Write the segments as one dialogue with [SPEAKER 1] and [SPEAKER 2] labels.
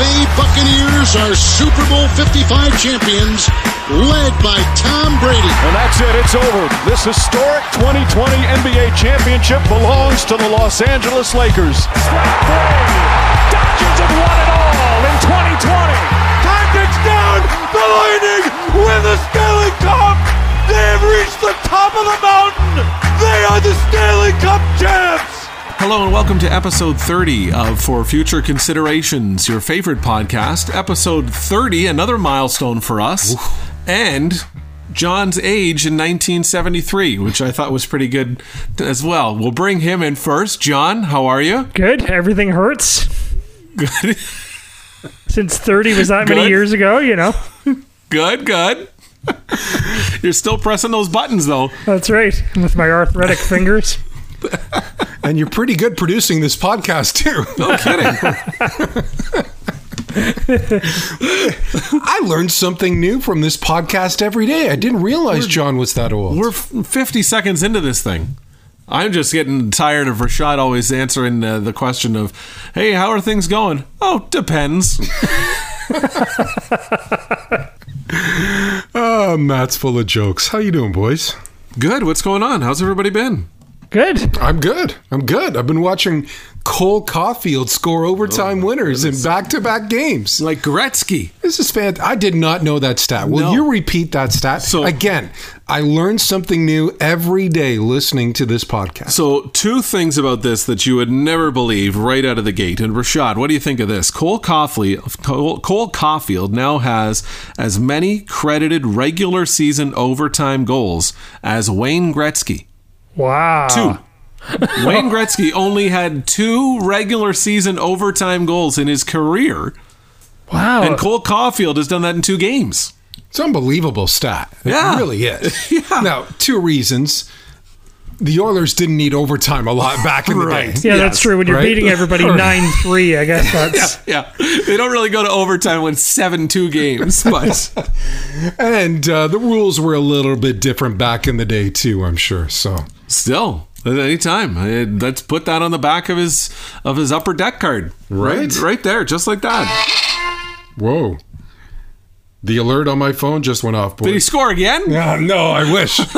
[SPEAKER 1] Bay Buccaneers are Super Bowl 55 champions, led by Tom Brady.
[SPEAKER 2] And that's it. It's over. This historic 2020 NBA championship belongs to the Los Angeles Lakers.
[SPEAKER 3] Dodgers have won it all in 2020.
[SPEAKER 4] Time ticks down. The Lightning win the Stanley Cup. They have reached the top of the mountain. They are the Stanley Cup champs.
[SPEAKER 5] Hello and welcome to episode 30 of For Future Considerations, your favorite podcast. Episode 30, another milestone for us. And John's age in 1973, which I thought was pretty good as well. We'll bring him in first. John, how are you?
[SPEAKER 6] Good. Everything hurts.
[SPEAKER 5] Good.
[SPEAKER 6] Since 30 was that many years ago, you know.
[SPEAKER 5] Good, good. You're still pressing those buttons though.
[SPEAKER 6] That's right. With my arthritic fingers.
[SPEAKER 7] And you're pretty good producing this podcast too.
[SPEAKER 5] No kidding.
[SPEAKER 7] I learned something new from this podcast every day. I didn't realize John was that old.
[SPEAKER 5] We're 50 seconds into this thing. I'm just getting tired of Rashad always answering uh, the question of, "Hey, how are things going?" Oh, depends.
[SPEAKER 7] Oh, Matt's full of jokes. How you doing, boys?
[SPEAKER 5] Good. What's going on? How's everybody been?
[SPEAKER 6] Good.
[SPEAKER 7] I'm good. I'm good. I've been watching Cole Caufield score overtime oh, winners in back-to-back games.
[SPEAKER 5] Like Gretzky.
[SPEAKER 7] This is fantastic. I did not know that stat. Will
[SPEAKER 5] No.
[SPEAKER 7] you repeat that stat?
[SPEAKER 5] So-
[SPEAKER 7] Again, I learn something new every day listening to this podcast.
[SPEAKER 5] So, two things about this that you would never believe right out of the gate. And Rashad, what do you think of this? Cole Caufield, Cole, Cole Caufield now has as many credited regular season overtime goals as Wayne Gretzky.
[SPEAKER 6] Wow.
[SPEAKER 5] Two. Wayne Gretzky only had two regular season overtime goals in his career,
[SPEAKER 6] Wow.
[SPEAKER 5] and Cole Caufield has done that in two games.
[SPEAKER 7] It's unbelievable stat.
[SPEAKER 5] Yeah.
[SPEAKER 7] Really is.
[SPEAKER 5] Yeah.
[SPEAKER 7] Now, two reasons. The Oilers didn't need overtime a lot back in the
[SPEAKER 5] Right.
[SPEAKER 7] day.
[SPEAKER 6] yeah,
[SPEAKER 5] Yes,
[SPEAKER 6] that's true. When you're
[SPEAKER 7] right?
[SPEAKER 6] beating everybody 9 3, I guess that's.
[SPEAKER 5] Yeah, they don't really go to overtime when seven two games, but
[SPEAKER 7] And uh, the rules were a little bit different back in the day, too, I'm sure. So,
[SPEAKER 5] still, at any time, let's put that on the back of his of his upper deck card,
[SPEAKER 7] Right.
[SPEAKER 5] right there, just like that.
[SPEAKER 7] whoa. The alert on my phone just went off,
[SPEAKER 5] Did he score again?
[SPEAKER 7] Ah, no, I wish.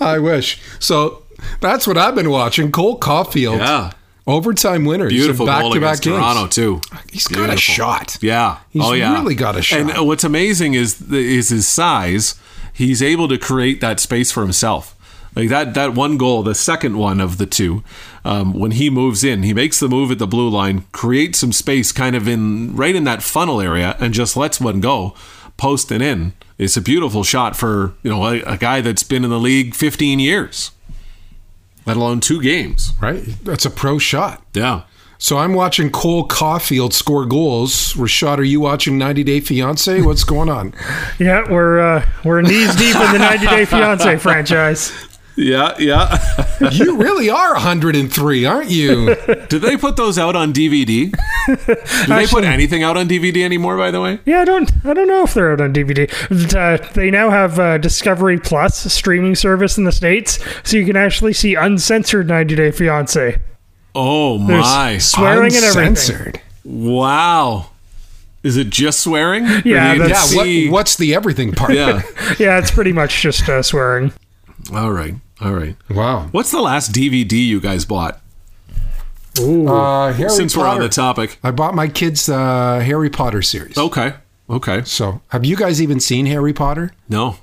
[SPEAKER 7] I wish. So, that's what I've been watching. Cole Caufield.
[SPEAKER 5] Yeah,
[SPEAKER 7] Overtime winners.
[SPEAKER 5] beautiful
[SPEAKER 7] back
[SPEAKER 5] goal
[SPEAKER 7] to back
[SPEAKER 5] against
[SPEAKER 7] games.
[SPEAKER 5] Toronto too.
[SPEAKER 7] He's got a shot.
[SPEAKER 5] Yeah.
[SPEAKER 7] He's
[SPEAKER 5] oh, yeah.
[SPEAKER 7] really got a shot.
[SPEAKER 5] And uh, what's amazing is the, is his size. He's able to create that space for himself. Like that that one goal, the second one of the two, um, when he moves in, he makes the move at the blue line, creates some space, kind of in right in that funnel area, and just lets one go, posting in. It's a beautiful shot for you know a, a guy that's been in the league 15 years, let alone two games.
[SPEAKER 7] Right? That's a pro shot.
[SPEAKER 5] Yeah.
[SPEAKER 7] So I'm watching Cole Caufield score goals. Rashad, are you watching 90 Day Fiance? What's going on?
[SPEAKER 6] Yeah, we're uh, we're knees deep in the 90 Day Fiance franchise.
[SPEAKER 5] Yeah, yeah.
[SPEAKER 7] you really are 103, aren't you?
[SPEAKER 5] Did they put those out on DVD? Do they put anything out on DVD anymore? By the way,
[SPEAKER 6] Yeah, I don't I don't know if they're out on DVD. Uh, they now have uh, Discovery Plus a streaming service in the states, so you can actually see uncensored 90 Day Fiance.
[SPEAKER 5] oh
[SPEAKER 6] There's
[SPEAKER 5] my,
[SPEAKER 6] swearing and everything.
[SPEAKER 7] Uncensored.
[SPEAKER 5] wow! Is it just swearing?
[SPEAKER 6] Yeah,
[SPEAKER 5] do you
[SPEAKER 7] Yeah, what, what's the everything part?
[SPEAKER 5] yeah.
[SPEAKER 6] Yeah, it's pretty much just uh, swearing.
[SPEAKER 5] All right, all right.
[SPEAKER 7] Wow.
[SPEAKER 5] What's the last DVD you guys bought?
[SPEAKER 7] Uh, Harry
[SPEAKER 5] Since we're on the topic.
[SPEAKER 7] I bought my kids uh, Harry Potter series.
[SPEAKER 5] Okay, okay.
[SPEAKER 7] So, have you guys even seen Harry Potter?
[SPEAKER 5] No,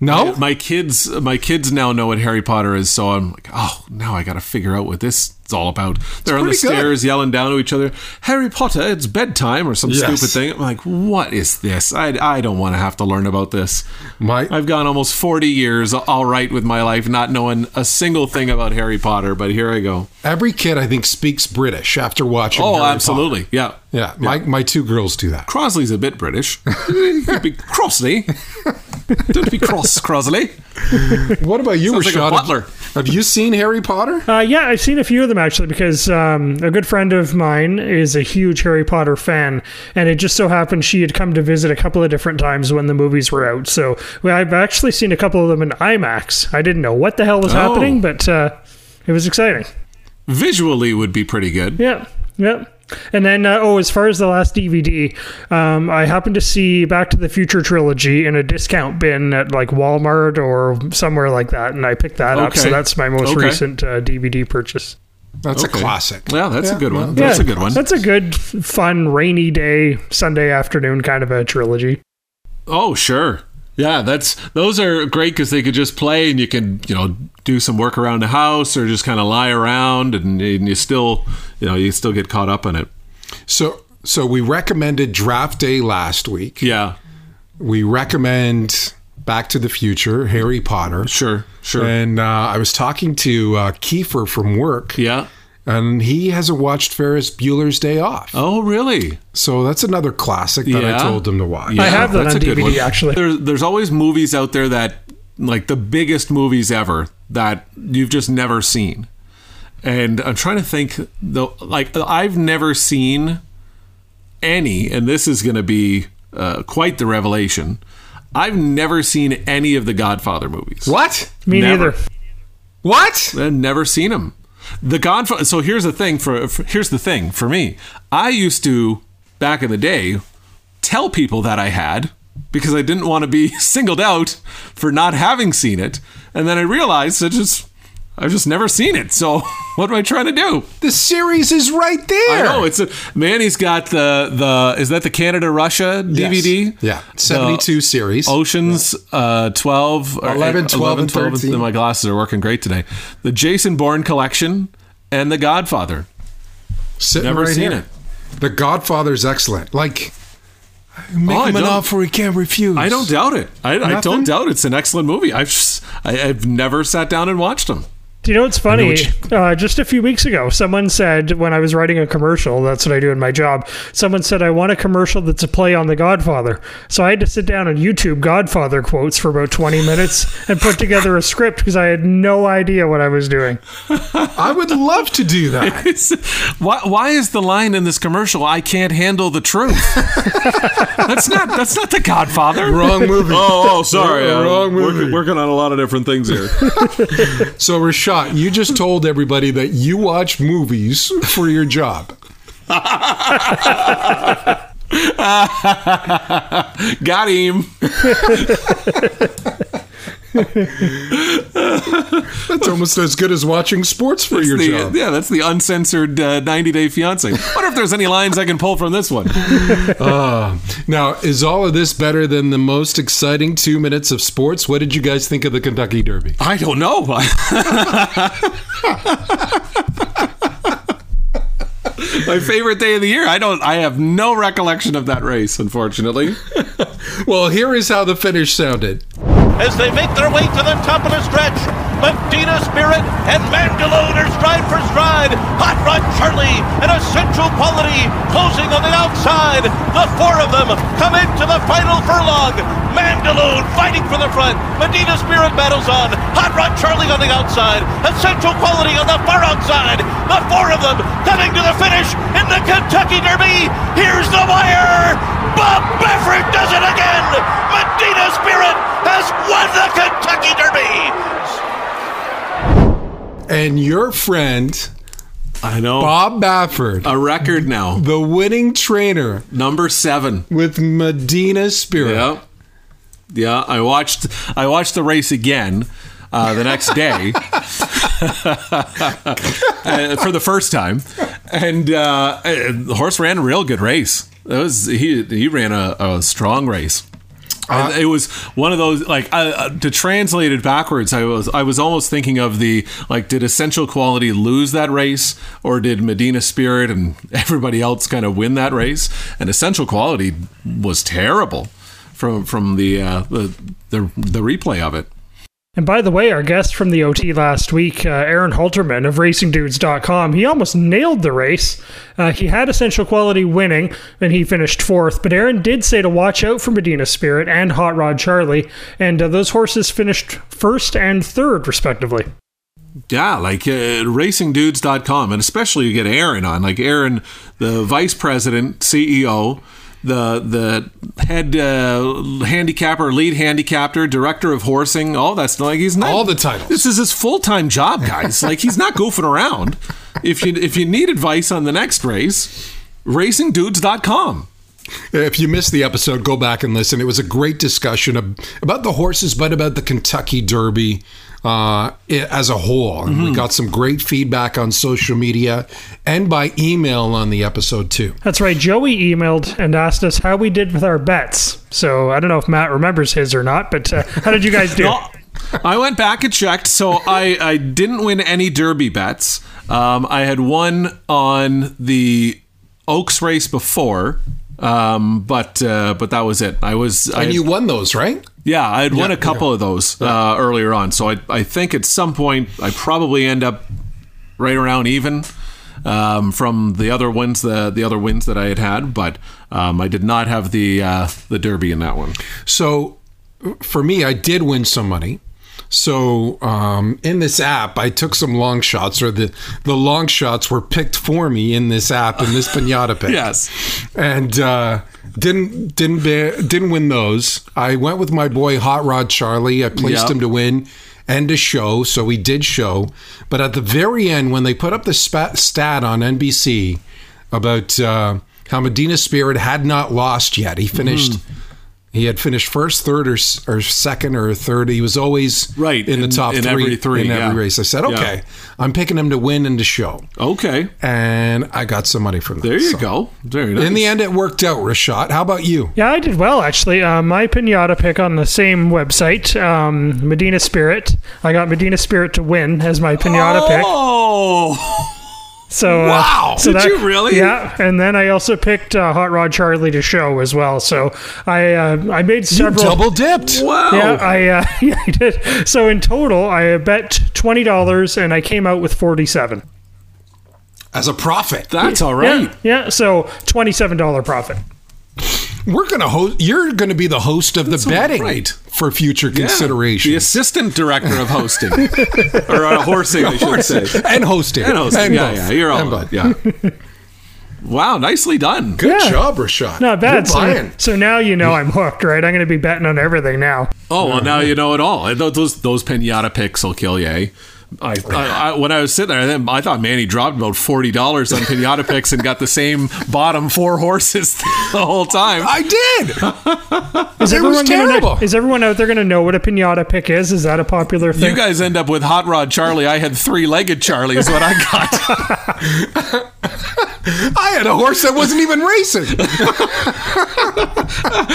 [SPEAKER 7] No?
[SPEAKER 5] my kids, my kids now know what Harry Potter is, so I'm like, oh, now I got to figure out what this is all about. They're on the
[SPEAKER 7] good.
[SPEAKER 5] stairs yelling down to each other, "Harry Potter, it's bedtime" or some
[SPEAKER 7] Yes.
[SPEAKER 5] stupid thing. I'm like, what is this? I, I don't want to have to learn about this.
[SPEAKER 7] My
[SPEAKER 5] I've gone almost 40 years all right with my life, not knowing a single thing about Harry Potter, but here I go.
[SPEAKER 7] every kid I think speaks British after watching.
[SPEAKER 5] Oh,
[SPEAKER 7] Harry
[SPEAKER 5] absolutely. Yeah.
[SPEAKER 7] Potter. Yeah, my my two girls do that.
[SPEAKER 5] Crosley's a bit British. He could be Crossley. Don't be cross, Crosley.
[SPEAKER 7] What about you,
[SPEAKER 5] Sounds like a butler.
[SPEAKER 7] Have you seen Harry Potter?
[SPEAKER 6] Uh, yeah, I've seen a few of them actually because um, a good friend of mine is a huge Harry Potter fan, and it just so happened she had come to visit a couple of different times when the movies were out. So well, I've actually seen a couple of them in IMAX. I didn't know what the hell was
[SPEAKER 5] Oh.
[SPEAKER 6] happening, but uh, it was exciting.
[SPEAKER 5] Visually would be pretty good.
[SPEAKER 6] Yeah, yeah. And then, uh, oh, as far as the last DVD, um, I happened to see Back to the Future trilogy in a discount bin at like Walmart or somewhere like that, and I picked that up. So that's my most
[SPEAKER 5] Okay.
[SPEAKER 6] recent uh, DVD purchase.
[SPEAKER 7] That's
[SPEAKER 5] Okay.
[SPEAKER 7] a classic.
[SPEAKER 5] Yeah, that's a good one.
[SPEAKER 7] well,
[SPEAKER 5] That's a good one.
[SPEAKER 6] That's a good, fun, rainy day, Sunday afternoon kind of a trilogy.
[SPEAKER 5] Oh, sure. Yeah, that's those are great because they could just play and you can you know do some work around the house or just kind of lie around and, and you still you know you still get caught up in it.
[SPEAKER 7] So, so we recommended Draft Day last week.
[SPEAKER 5] Yeah,
[SPEAKER 7] We recommend Back to the Future, Harry Potter.
[SPEAKER 5] sure, sure.
[SPEAKER 7] And uh, I was talking to uh, Kiefer from work,
[SPEAKER 5] yeah.
[SPEAKER 7] And he hasn't watched Ferris Bueller's Day Off.
[SPEAKER 5] Oh, really?
[SPEAKER 7] So that's another classic that I told him to watch.
[SPEAKER 5] Yeah,
[SPEAKER 6] I have that
[SPEAKER 5] that's
[SPEAKER 6] on
[SPEAKER 5] a good
[SPEAKER 6] DVD,
[SPEAKER 5] one.
[SPEAKER 6] actually.
[SPEAKER 5] There's there's always movies out there that like the biggest movies ever that you've just never seen. And I'm trying to think though like I've never seen any and this is going to be uh, quite the revelation. I've never seen any of the Godfather movies.
[SPEAKER 7] What?
[SPEAKER 6] Me
[SPEAKER 5] Never.
[SPEAKER 6] neither.
[SPEAKER 7] What?
[SPEAKER 5] I've never seen them. The Godfather. So here's the thing for, for here's the thing for me. I used to back in the day tell people that I had because I didn't want to be singled out for not having seen it, and then I realized I just I've just never seen it. So what am I trying to do?
[SPEAKER 7] The series is right there.
[SPEAKER 5] I know it's a man. He's got the the is that the Canada Russia
[SPEAKER 7] Yes.
[SPEAKER 5] DVD?
[SPEAKER 7] Yeah, 72 series.
[SPEAKER 5] Oceans uh, 12, or
[SPEAKER 7] 11, 12, and 13.
[SPEAKER 5] My glasses are working great today. The Jason Bourne collection and The Godfather.
[SPEAKER 7] Sitting
[SPEAKER 5] Never
[SPEAKER 7] right
[SPEAKER 5] seen
[SPEAKER 7] here.
[SPEAKER 5] it.
[SPEAKER 7] The Godfather's excellent. Like, make
[SPEAKER 5] Oh,
[SPEAKER 7] him an offer he can't refuse.
[SPEAKER 5] I don't doubt it. I, I don't doubt it's an excellent movie. I've just, I, I've never sat down and watched them.
[SPEAKER 6] Do you know what's funny?
[SPEAKER 7] what
[SPEAKER 6] uh, just a few weeks ago, someone said when I was writing a commercial, that's what I do in my job. Someone said I want a commercial that's a play on The Godfather. So I had to sit down and YouTube Godfather quotes for about 20 minutes and put together a script because I had no idea what I was doing.
[SPEAKER 7] I would love to do that.
[SPEAKER 5] why, why is the line in this commercial? I can't handle the truth. that's not. That's not The Godfather.
[SPEAKER 7] Wrong movie.
[SPEAKER 5] Oh, oh, sorry.
[SPEAKER 7] Wrong
[SPEAKER 5] Uh,
[SPEAKER 7] movie.
[SPEAKER 5] Working, working on a lot of different things here.
[SPEAKER 7] So, Rashad, you just told everybody that you watch movies for your job.
[SPEAKER 5] Got him.
[SPEAKER 7] That's almost as good as watching sports for your
[SPEAKER 5] The-
[SPEAKER 7] job.
[SPEAKER 5] yeah, that's the uncensored uh, 90 Day Fiance. Wonder if there's any lines I can pull from this one.
[SPEAKER 7] Now, is all of this better than the most exciting two minutes of sports? What did you guys think of the Kentucky Derby?
[SPEAKER 5] I don't know. My favorite day of the year. I don't. I have no recollection of that race, unfortunately.
[SPEAKER 7] Well, here is how the finish sounded.
[SPEAKER 8] As they make their way to the top of the stretch. Medina Spirit and Mandaloun are stride for stride. Hot Rod Charlie and Essential Quality closing on the outside. The four of them come into the final furlong. Mandaloun fighting for the front. Medina Spirit battles on. Hot Rod Charlie on the outside. Essential Quality on the far outside. The four of them coming to the finish in the Kentucky Derby. Here's the wire. Bob Baffert does it again. Medina Spirit has won the Kentucky Derby.
[SPEAKER 7] And your friend,
[SPEAKER 5] I know.
[SPEAKER 7] Bob Baffert,
[SPEAKER 5] A record now.
[SPEAKER 7] the winning trainer
[SPEAKER 5] Number seven.
[SPEAKER 7] with Medina Spirit.
[SPEAKER 5] Yeah. Yeah. I watched. I watched the race again. Uh, the next day uh, for the first time, and uh, uh, the horse ran a real good race. It was he he ran a, a strong race. And it was one of those like uh, uh, to translate it backwards. I was I was almost thinking of the like did Essential Quality lose that race or did Medina Spirit and everybody else kind of win that race? And Essential Quality was terrible from from the uh, the, the the replay of it.
[SPEAKER 6] And by the way, our guest from the OT last week, uh, Aaron Halterman of RacingDudes.com, he almost nailed the race. Uh, he had Essential Quality winning, and he finished fourth. But Aaron did say to watch out for Medina Spirit and Hot Rod Charlie, and uh, those horses finished first and third, respectively.
[SPEAKER 5] Yeah, like uh, racingdudes.com, and especially you get Aaron on, like Aaron, the vice president, CEO, the the head uh, handicapper, lead handicapper, director of horsing, all that's like he's not
[SPEAKER 7] All the titles.
[SPEAKER 5] This is his full time job, guys. like he's not goofing around. If you if you need advice on the next race, racingdudes.com.
[SPEAKER 7] If you missed the episode, go back and listen. It was a great discussion about the horses, but about the Kentucky Derby uh, as a whole. And we got some great feedback on social media and by email on the episode too.
[SPEAKER 6] That's right. Joey emailed and asked us how we did with our bets. So I don't know if Matt remembers his or not, but uh, how did you guys do?
[SPEAKER 5] No, I went back and checked. So I, I didn't win any Derby bets. Um, I had one on the Oaks race before, um, but uh, but that was it. I was
[SPEAKER 7] And you won those, right?
[SPEAKER 5] yeah, I had won a couple of those uh, earlier on. So I I think at some point I probably end up right around even. Um, from the other wins, the the other wins that I had had, but um, I did not have the uh, the Derby in that one.
[SPEAKER 7] So for me, I did win some money. So um, in this app, I took some long shots, or the the long shots were picked for me in this app in this pinata pick.
[SPEAKER 5] Yes.
[SPEAKER 7] and uh, didn't didn't be, didn't win those. I went with my boy Hot Rod Charlie. I placed
[SPEAKER 5] Yep.
[SPEAKER 7] him to win and to show, so he did show. But at the very end, when they put up the spat, stat on NBC about uh, how Medina Spirit had not lost yet, he finished.
[SPEAKER 5] Mm-hmm.
[SPEAKER 7] He had finished first, third, or, or second, or third. He was always
[SPEAKER 5] Right,
[SPEAKER 7] in the top
[SPEAKER 5] in
[SPEAKER 7] three,
[SPEAKER 5] every three,
[SPEAKER 7] in
[SPEAKER 5] yeah.
[SPEAKER 7] every race. I said,
[SPEAKER 5] Yeah.
[SPEAKER 7] okay, I'm picking him to win and to show,
[SPEAKER 5] Okay,
[SPEAKER 7] and I got some money from that.
[SPEAKER 5] there you
[SPEAKER 7] So-
[SPEAKER 5] go. Very nice.
[SPEAKER 7] in the end, it worked out, Rashad. How about you?
[SPEAKER 6] Yeah, I did well actually. Uh, my pinata pick on the same website, um, Medina Spirit. I got Medina Spirit to win as my pinata pick.
[SPEAKER 5] Oh,
[SPEAKER 6] So uh,
[SPEAKER 5] Wow!
[SPEAKER 6] so
[SPEAKER 5] Did you really?
[SPEAKER 6] Yeah, and then I also picked uh, Hot Rod Charlie to show as well. So I uh, I made several.
[SPEAKER 7] you Double dipped.
[SPEAKER 5] wow!
[SPEAKER 6] Yeah, I uh, yeah I did. So in total, I bet twenty dollars, and I came out with forty-seven.
[SPEAKER 7] As a profit,
[SPEAKER 5] That's all right.
[SPEAKER 6] Yeah, yeah. So twenty-seven dollar profit.
[SPEAKER 7] We're gonna host. You're gonna be the host of the betting
[SPEAKER 5] right.
[SPEAKER 7] for future
[SPEAKER 5] Yeah.
[SPEAKER 7] consideration
[SPEAKER 5] The assistant director of hosting or uh, horsing, I should say.
[SPEAKER 7] and hosting
[SPEAKER 5] And hosting. yeah,
[SPEAKER 7] both.
[SPEAKER 5] yeah, you're
[SPEAKER 7] And
[SPEAKER 5] all
[SPEAKER 7] both.
[SPEAKER 5] yeah. Wow, nicely done.
[SPEAKER 7] Good
[SPEAKER 6] Yeah.
[SPEAKER 7] job, Rashad.
[SPEAKER 6] Not bad.
[SPEAKER 7] You're
[SPEAKER 6] So, so now you know I'm hooked, right? I'm going to be betting on everything now.
[SPEAKER 5] Oh well, now you know it all. Those those, those pinata picks will kill you. I, I, I when I was sitting there, I thought Manny dropped about forty dollars on pinata picks and got the same bottom four horses the whole time.
[SPEAKER 7] I did.
[SPEAKER 6] Is
[SPEAKER 7] It
[SPEAKER 6] everyone
[SPEAKER 7] was
[SPEAKER 6] gonna
[SPEAKER 7] terrible.
[SPEAKER 6] Is everyone out there going to know what a pinata pick is? Is that a popular thing?
[SPEAKER 5] You guys end up with Hot Rod Charlie. I had three legged Charlie, is what I got.
[SPEAKER 7] I had a horse that wasn't even racing.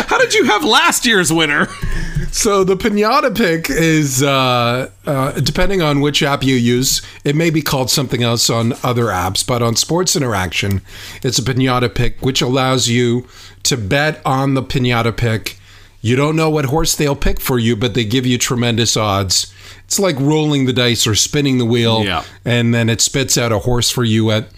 [SPEAKER 5] How did you have last year's winner?
[SPEAKER 7] So the pinata pick is, uh, uh, depending on which app you use, it may be called something else on other apps, but on Sports Interaction, it's a pinata pick, which allows you to bet on the pinata pick. You don't know what horse they'll pick for you, but they give you tremendous odds. It's like rolling the dice or spinning the wheel,
[SPEAKER 5] Yeah.
[SPEAKER 7] and then it spits out a horse for you at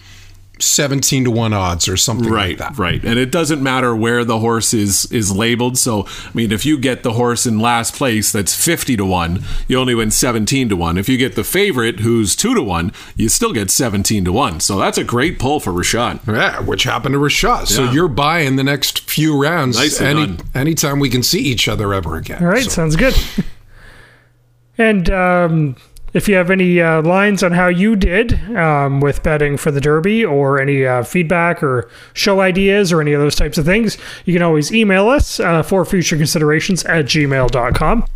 [SPEAKER 7] 17 to 1 odds or something like
[SPEAKER 5] Right,
[SPEAKER 7] that.
[SPEAKER 5] right. And it doesn't matter where the horse is is labeled. So, I mean, if you get the horse in last place that's 50 to 1, you only win 17 to 1. If you get the favorite who's 2 to 1, you still get 17 to 1. So, that's a great pull for Rashad.
[SPEAKER 7] Yeah, which happened to Rashad. So
[SPEAKER 5] Yeah.
[SPEAKER 7] you're buying the next few rounds
[SPEAKER 5] Nicely
[SPEAKER 7] any
[SPEAKER 5] done.
[SPEAKER 7] anytime we can see each other ever again.
[SPEAKER 6] All right,
[SPEAKER 7] So-
[SPEAKER 6] sounds good. and um, if you have any uh, lines on how you did um, with betting for the Derby or any uh, feedback or show ideas or any of those types of things, you can always email us uh, for future considerations at gmail.com.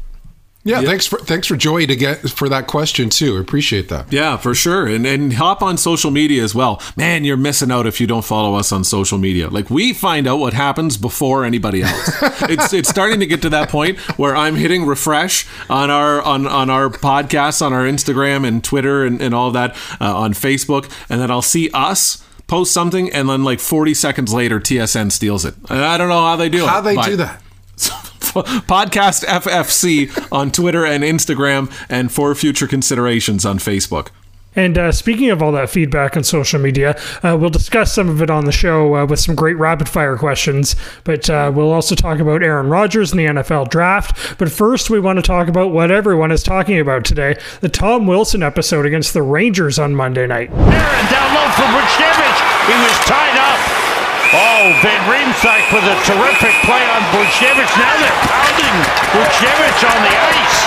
[SPEAKER 7] yeah, thanks for thanks for Joey to get for that question too. Appreciate that.
[SPEAKER 5] Yeah, for sure. And and hop on social media as well. Man, you're missing out if you don't follow us on social media. Like we find out what happens before anybody else. it's it's starting to get to that point where I'm hitting refresh on our on on our podcasts, on our Instagram and Twitter and, and all that uh, on Facebook, and then I'll see us post something and then like 40 seconds later TSN steals it. And I don't know how they do it.
[SPEAKER 7] How they do that?
[SPEAKER 5] Podcast FFC on Twitter and Instagram, and for future considerations on Facebook.
[SPEAKER 6] And uh, speaking of all that feedback on social media, uh, we'll discuss some of it on the show uh, with some great rapid fire questions. But uh, we'll also talk about Aaron Rodgers and the NFL draft. But first, we want to talk about what everyone is talking about today the Tom Wilson episode against the Rangers on Monday night.
[SPEAKER 3] Aaron down low for Buchnevich. He was tied up. Oh, Van Riemsdyk with a terrific play on Buchnevich. Now they're pounding Buchnevich on the ice.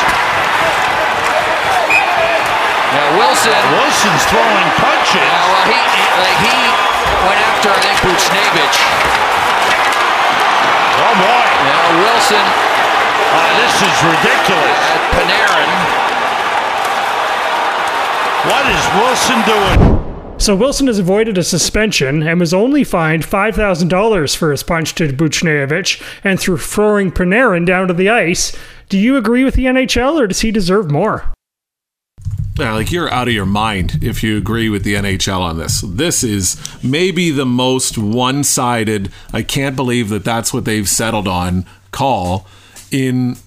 [SPEAKER 9] Now Wilson.
[SPEAKER 3] Wilson's throwing punches.
[SPEAKER 9] Uh, well, he like he went after, I think, Buchnevich.
[SPEAKER 3] Oh boy.
[SPEAKER 9] Now Wilson
[SPEAKER 3] Uh, this is ridiculous.
[SPEAKER 9] Panarin.
[SPEAKER 3] What is Wilson doing?
[SPEAKER 6] So Wilson has avoided a suspension and was only fined $5,000 for his punch to Buchnevich and through throwing Panarin down to the ice. Do you agree with the NHL or does he deserve more?
[SPEAKER 5] Yeah, like you're out of your mind if you agree with the NHL on this. This is maybe the most one-sided. I can't believe that that's what they've settled on. Call in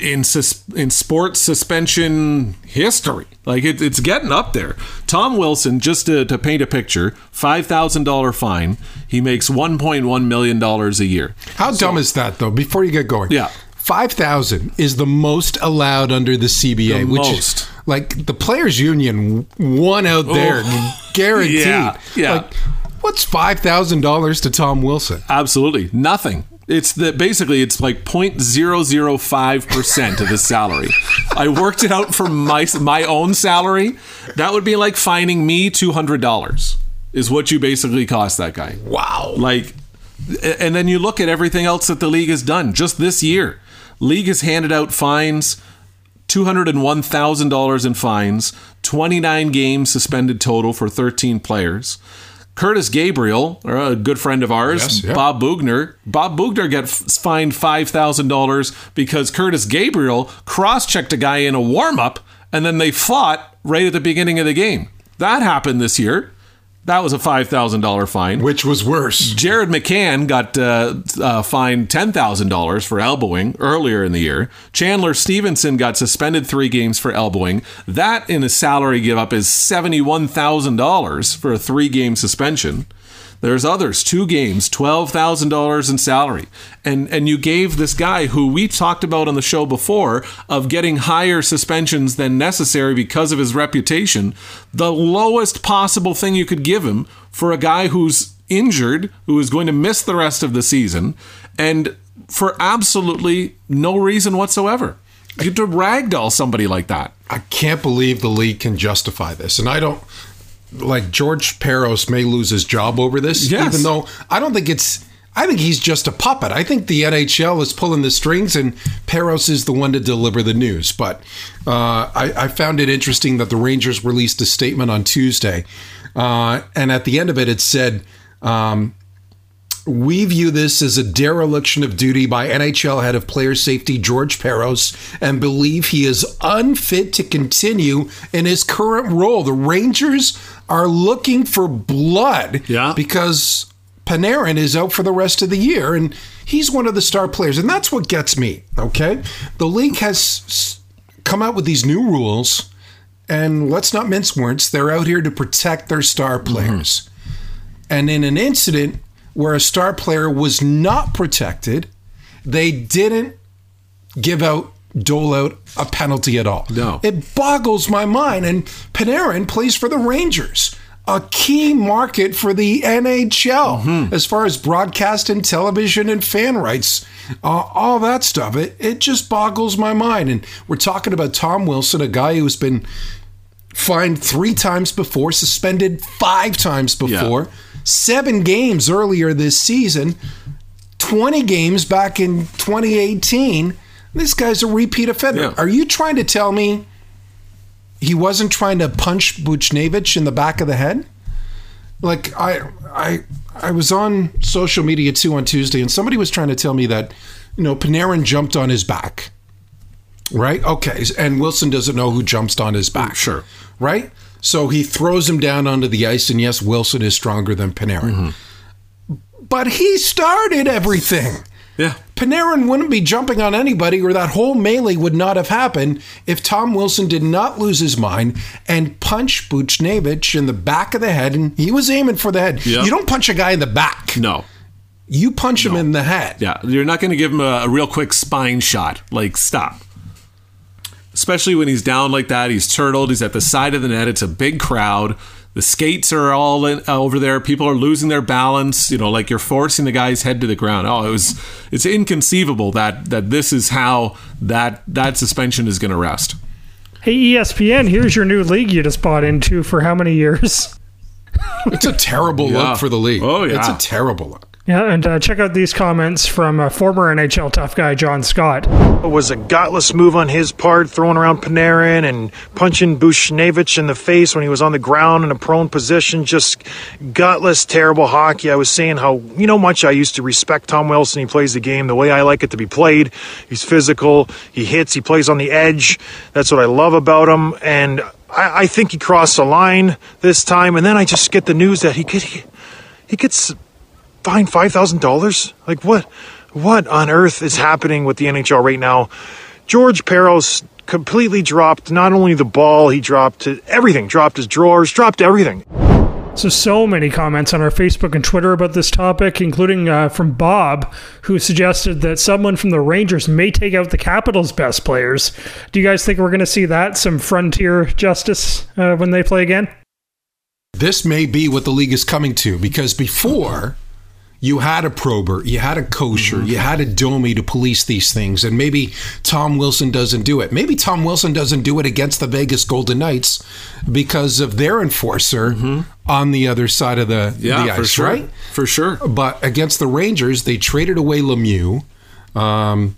[SPEAKER 5] in sus- in sports suspension history. Like it, it's getting up there. Tom Wilson, just to, to paint a picture, five thousand dollar fine. He makes one point one million dollars a year.
[SPEAKER 7] How dumb is that, though? Before you get going,
[SPEAKER 5] Yeah.
[SPEAKER 7] five thousand is the most allowed under the CBA,
[SPEAKER 5] The
[SPEAKER 7] which
[SPEAKER 5] most.
[SPEAKER 7] is like the players' union won out there, oh. guaranteed.
[SPEAKER 5] Yeah, yeah.
[SPEAKER 7] Like, what's five thousand dollars to Tom Wilson?
[SPEAKER 5] Absolutely nothing. It's that basically it's like 0.005 percent of his salary. I worked it out for my my own salary. That would be like fining me two hundred dollars. Is what you basically cost that guy.
[SPEAKER 7] Wow.
[SPEAKER 5] Like, and then you look at everything else that the league has done just this year. League has handed out fines, two hundred and one thousand dollars in fines, twenty nine games suspended total for thirteen players. Curtis Gabriel, or a good friend of ours,
[SPEAKER 7] Yes, yeah.
[SPEAKER 5] Bob Boughner. Bob Boughner got f- fined five thousand dollars because Curtis Gabriel cross-checked a guy in a warm-up, and then they fought right at the beginning of the game. That happened this year. That was a five thousand dollar fine.
[SPEAKER 7] Which was worse?
[SPEAKER 5] Jared McCann got uh, uh, fined ten thousand dollars for elbowing earlier in the year. Chandler Stephenson got suspended three games for elbowing. That in a salary give up is seventy one thousand dollars for a three game suspension. There's others, two games, twelve thousand dollars in salary, and and you gave this guy who we talked about on the show before of getting higher suspensions than necessary because of his reputation, the lowest possible thing you could give him for a guy who's injured, who is going to miss the rest of the season, and for absolutely no reason whatsoever. You to ragdoll somebody like that.
[SPEAKER 7] I can't believe the league can justify this, and I don't. Like George Parros may lose his job over this,
[SPEAKER 5] Yes.
[SPEAKER 7] even though I don't think it's. I think he's just a puppet. I think the NHL is pulling the strings, and Parros is the one to deliver the news. But uh, I, I found it interesting that the Rangers released a statement on Tuesday, uh, and at the end of it, it said. Um, we view this as a dereliction of duty by NHL head of player safety George Parros and believe he is unfit to continue in his current role. The Rangers are looking for blood
[SPEAKER 5] Yeah.
[SPEAKER 7] because Panarin is out for the rest of the year and he's one of the star players. And that's what gets me, okay? The league has come out with these new rules and let's not mince words, they're out here to protect their star players. Mm-hmm. And in an incident where a star player was not protected, they didn't give out, dole out a penalty at all.
[SPEAKER 5] No.
[SPEAKER 7] It boggles my mind. And Panarin plays for the Rangers, a key market for the NHL as far as broadcast and television and fan rights, uh, all that stuff. It, it just boggles my mind. And we're talking about Tom Wilson, a guy who's been fined three times before, suspended five times before, seven games earlier this season, 20 games back in 2018. This guy's a repeat offender.
[SPEAKER 5] Yeah.
[SPEAKER 7] Are you trying to tell me he wasn't trying to punch Buchnevich in the back of the head? Like I I I was on social media too on Tuesday and somebody was trying to tell me that you know Panarin jumped on his back. Right? Okay. And Wilson doesn't know who jumps on his back.
[SPEAKER 5] Sure.
[SPEAKER 7] Right? So he throws him down onto the ice, and yes, Wilson is stronger than Panarin. Mm-hmm. But he started everything.
[SPEAKER 5] Yeah.
[SPEAKER 7] Panarin wouldn't be jumping on anybody, or that whole melee would not have happened if Tom Wilson did not lose his mind and punch Buchnevich in the back of the head, and he was aiming for the head.
[SPEAKER 5] Yep.
[SPEAKER 7] You don't punch a guy in the back.
[SPEAKER 5] No.
[SPEAKER 7] You punch him in the head.
[SPEAKER 5] Yeah, you're not going to give him a, a real quick spine shot. Like, stop. Especially when he's down like that. He's turtled. He's at the side of the net. It's a big crowd. The skates are all in, uh, over there. People are losing their balance. You know, like you're forcing the guy's head to the ground. Oh, it was. It's inconceivable that that this is how that that suspension is going to rest.
[SPEAKER 6] Hey, ESPN, here's your new league you just bought into for how many years?
[SPEAKER 7] It's a terrible
[SPEAKER 5] Yeah.
[SPEAKER 7] look for the league.
[SPEAKER 5] Oh, yeah.
[SPEAKER 7] It's a terrible look.
[SPEAKER 6] Yeah, and uh, check out these comments from uh, former NHL tough guy John Scott.
[SPEAKER 10] It was a gutless move on his part, throwing around Panarin and punching Buchnevich in the face when he was on the ground in a prone position. Just gutless, terrible hockey. I was saying how you know much I used to respect Tom Wilson. He plays the game the way I like it to be played. He's physical. He hits. He plays on the edge. That's what I love about him. And I, I think he crossed the line this time. And then I just get the news that he could he, he gets fined five thousand dollars. Like what? What on earth is happening with the NHL right now? George Parros completely dropped not only the ball, he dropped everything. Dropped his drawers. Dropped everything.
[SPEAKER 6] So, so many comments on our Facebook and Twitter about this topic, including uh, from Bob, who suggested that someone from the Rangers may take out the Capitals' best players. Do you guys think we're going to see that? Some frontier justice uh, when they play again?
[SPEAKER 7] This may be what the league is coming to because before you had a Probert, you had a Kocur, you had a Domi to police these things, and maybe Tom Wilson doesn't do it. Maybe Tom Wilson doesn't do it against the Vegas Golden Knights because of their enforcer on the other side of the,
[SPEAKER 5] Yeah,
[SPEAKER 7] the
[SPEAKER 5] for
[SPEAKER 7] ice,
[SPEAKER 5] sure.
[SPEAKER 7] right?
[SPEAKER 5] For sure.
[SPEAKER 7] But against the Rangers, they traded away Lemieux. Um,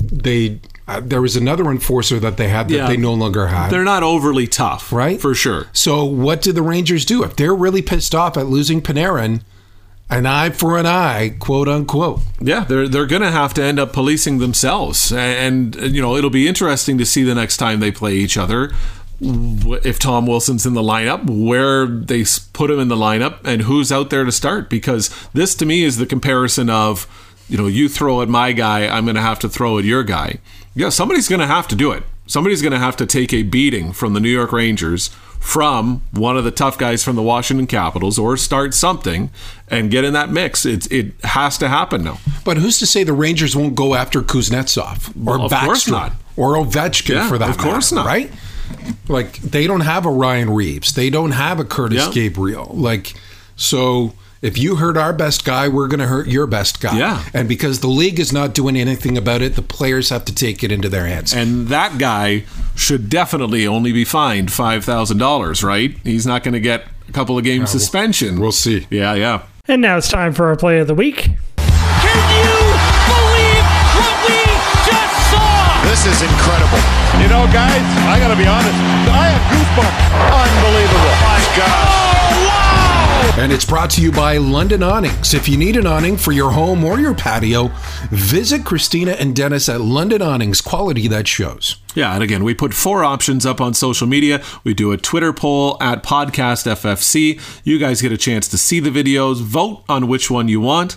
[SPEAKER 7] they uh, there was another enforcer that they had that
[SPEAKER 5] Yeah.
[SPEAKER 7] they no longer had.
[SPEAKER 5] They're not overly tough,
[SPEAKER 7] Right?
[SPEAKER 5] For sure.
[SPEAKER 7] So what do the Rangers do if they're really pissed off at losing Panarin? An eye for an eye, quote unquote.
[SPEAKER 5] Yeah, they're they're going to have to end up policing themselves, and, and you know it'll be interesting to see the next time they play each other. If Tom Wilson's in the lineup, where they put him in the lineup, and who's out there to start, because this to me is the comparison of, you know, you throw at my guy, I'm going to have to throw at your guy. Yeah, somebody's going to have to do it. Somebody's going to have to take a beating from the New York Rangers, from one of the tough guys from the Washington Capitals, or start something and get in that mix. It it has to happen now.
[SPEAKER 7] But who's to say the Rangers won't go after Kuznetsov or
[SPEAKER 5] Well, of course
[SPEAKER 7] Backstrom
[SPEAKER 5] not.
[SPEAKER 7] or Ovechkin
[SPEAKER 5] Yeah,
[SPEAKER 7] for that
[SPEAKER 5] of course
[SPEAKER 7] matter,
[SPEAKER 5] not.
[SPEAKER 7] right? Like they don't have a Ryan Reaves, they don't have a Curtis
[SPEAKER 5] Yeah.
[SPEAKER 7] Gabriel. Like so, if you hurt our best guy, we're going to hurt your best guy.
[SPEAKER 5] Yeah.
[SPEAKER 7] and because the league is not doing anything about it, the players have to take it into their hands.
[SPEAKER 5] And that guy should definitely only be fined five thousand dollars, right? He's not going to get a couple of games suspension.
[SPEAKER 7] we'll see.
[SPEAKER 5] Yeah, yeah.
[SPEAKER 6] And now it's time for our play of the week.
[SPEAKER 4] Can you believe what we just saw?
[SPEAKER 2] This is incredible. You know, guys, I got to be honest. I have goosebumps. Unbelievable.
[SPEAKER 7] And it's brought to you by London Awnings. If you need an awning for your home or your patio, visit Christina and Dennis at London Awnings. Quality that shows.
[SPEAKER 5] Yeah, and again, we put four options up on social media. We do a Twitter poll at Podcast FFC. You guys get a chance to see the videos, vote on which one you want,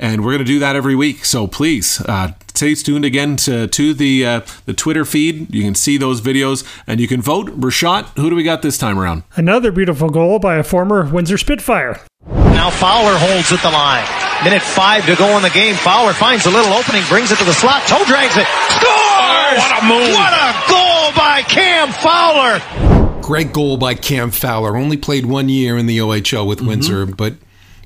[SPEAKER 5] and we're going to do that every week. So please uh, stay tuned again to, to the uh, the Twitter feed. You can see those videos and you can vote. Rashad, who do we got this time around?
[SPEAKER 6] Another beautiful goal by a former Windsor Spitfire.
[SPEAKER 11] Now Fowler holds at the line. Minute five to go in the game. Fowler finds a little opening, brings it to the slot, toe drags it, scores!
[SPEAKER 3] what a move.
[SPEAKER 11] What a goal by Cam Fowler!
[SPEAKER 7] Great goal by Cam Fowler. Only played one year in the OHL with Windsor, but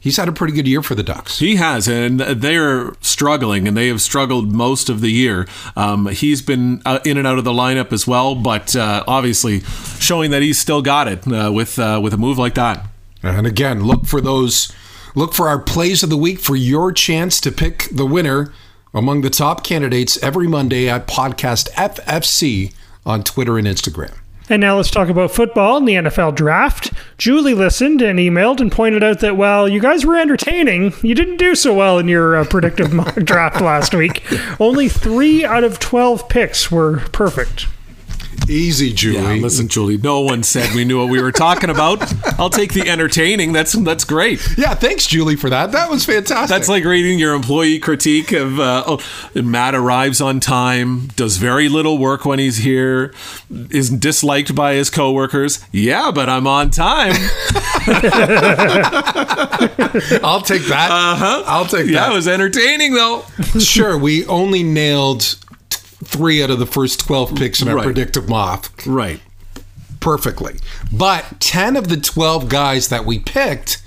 [SPEAKER 7] he's had a pretty good year for the Ducks.
[SPEAKER 5] He has, and they're struggling, and they have struggled most of the year. Um, he's been uh, in and out of the lineup as well, but uh, obviously showing that he's still got it uh, with uh, with a move like that.
[SPEAKER 7] And again, look for those. Look for our plays of the week for your chance to pick the winner among the top candidates every Monday at Podcast FFC on Twitter and Instagram.
[SPEAKER 6] And now let's talk about football and the NFL draft. Julie listened and emailed and pointed out that while you guys were entertaining, you didn't do so well in your uh, predictive mock draft last week. Only three out of 12 picks were perfect.
[SPEAKER 7] Easy, Julie.
[SPEAKER 5] Yeah, listen, Julie. No one said we knew what we were talking about. I'll take the entertaining. That's that's great.
[SPEAKER 7] Yeah, thanks, Julie, for that. That was fantastic.
[SPEAKER 5] That's like reading your employee critique of uh, oh, Matt arrives on time, does very little work when he's here, is disliked by his coworkers. Yeah, but I'm on time.
[SPEAKER 7] I'll take that.
[SPEAKER 5] Uh-huh.
[SPEAKER 7] I'll take
[SPEAKER 5] Yeah,
[SPEAKER 7] that.
[SPEAKER 5] it was entertaining though.
[SPEAKER 7] sure, we only nailed three out of the first 12 picks in our
[SPEAKER 5] Right.
[SPEAKER 7] predictive mock
[SPEAKER 5] Right.
[SPEAKER 7] perfectly. But 10 of the 12 guys that we picked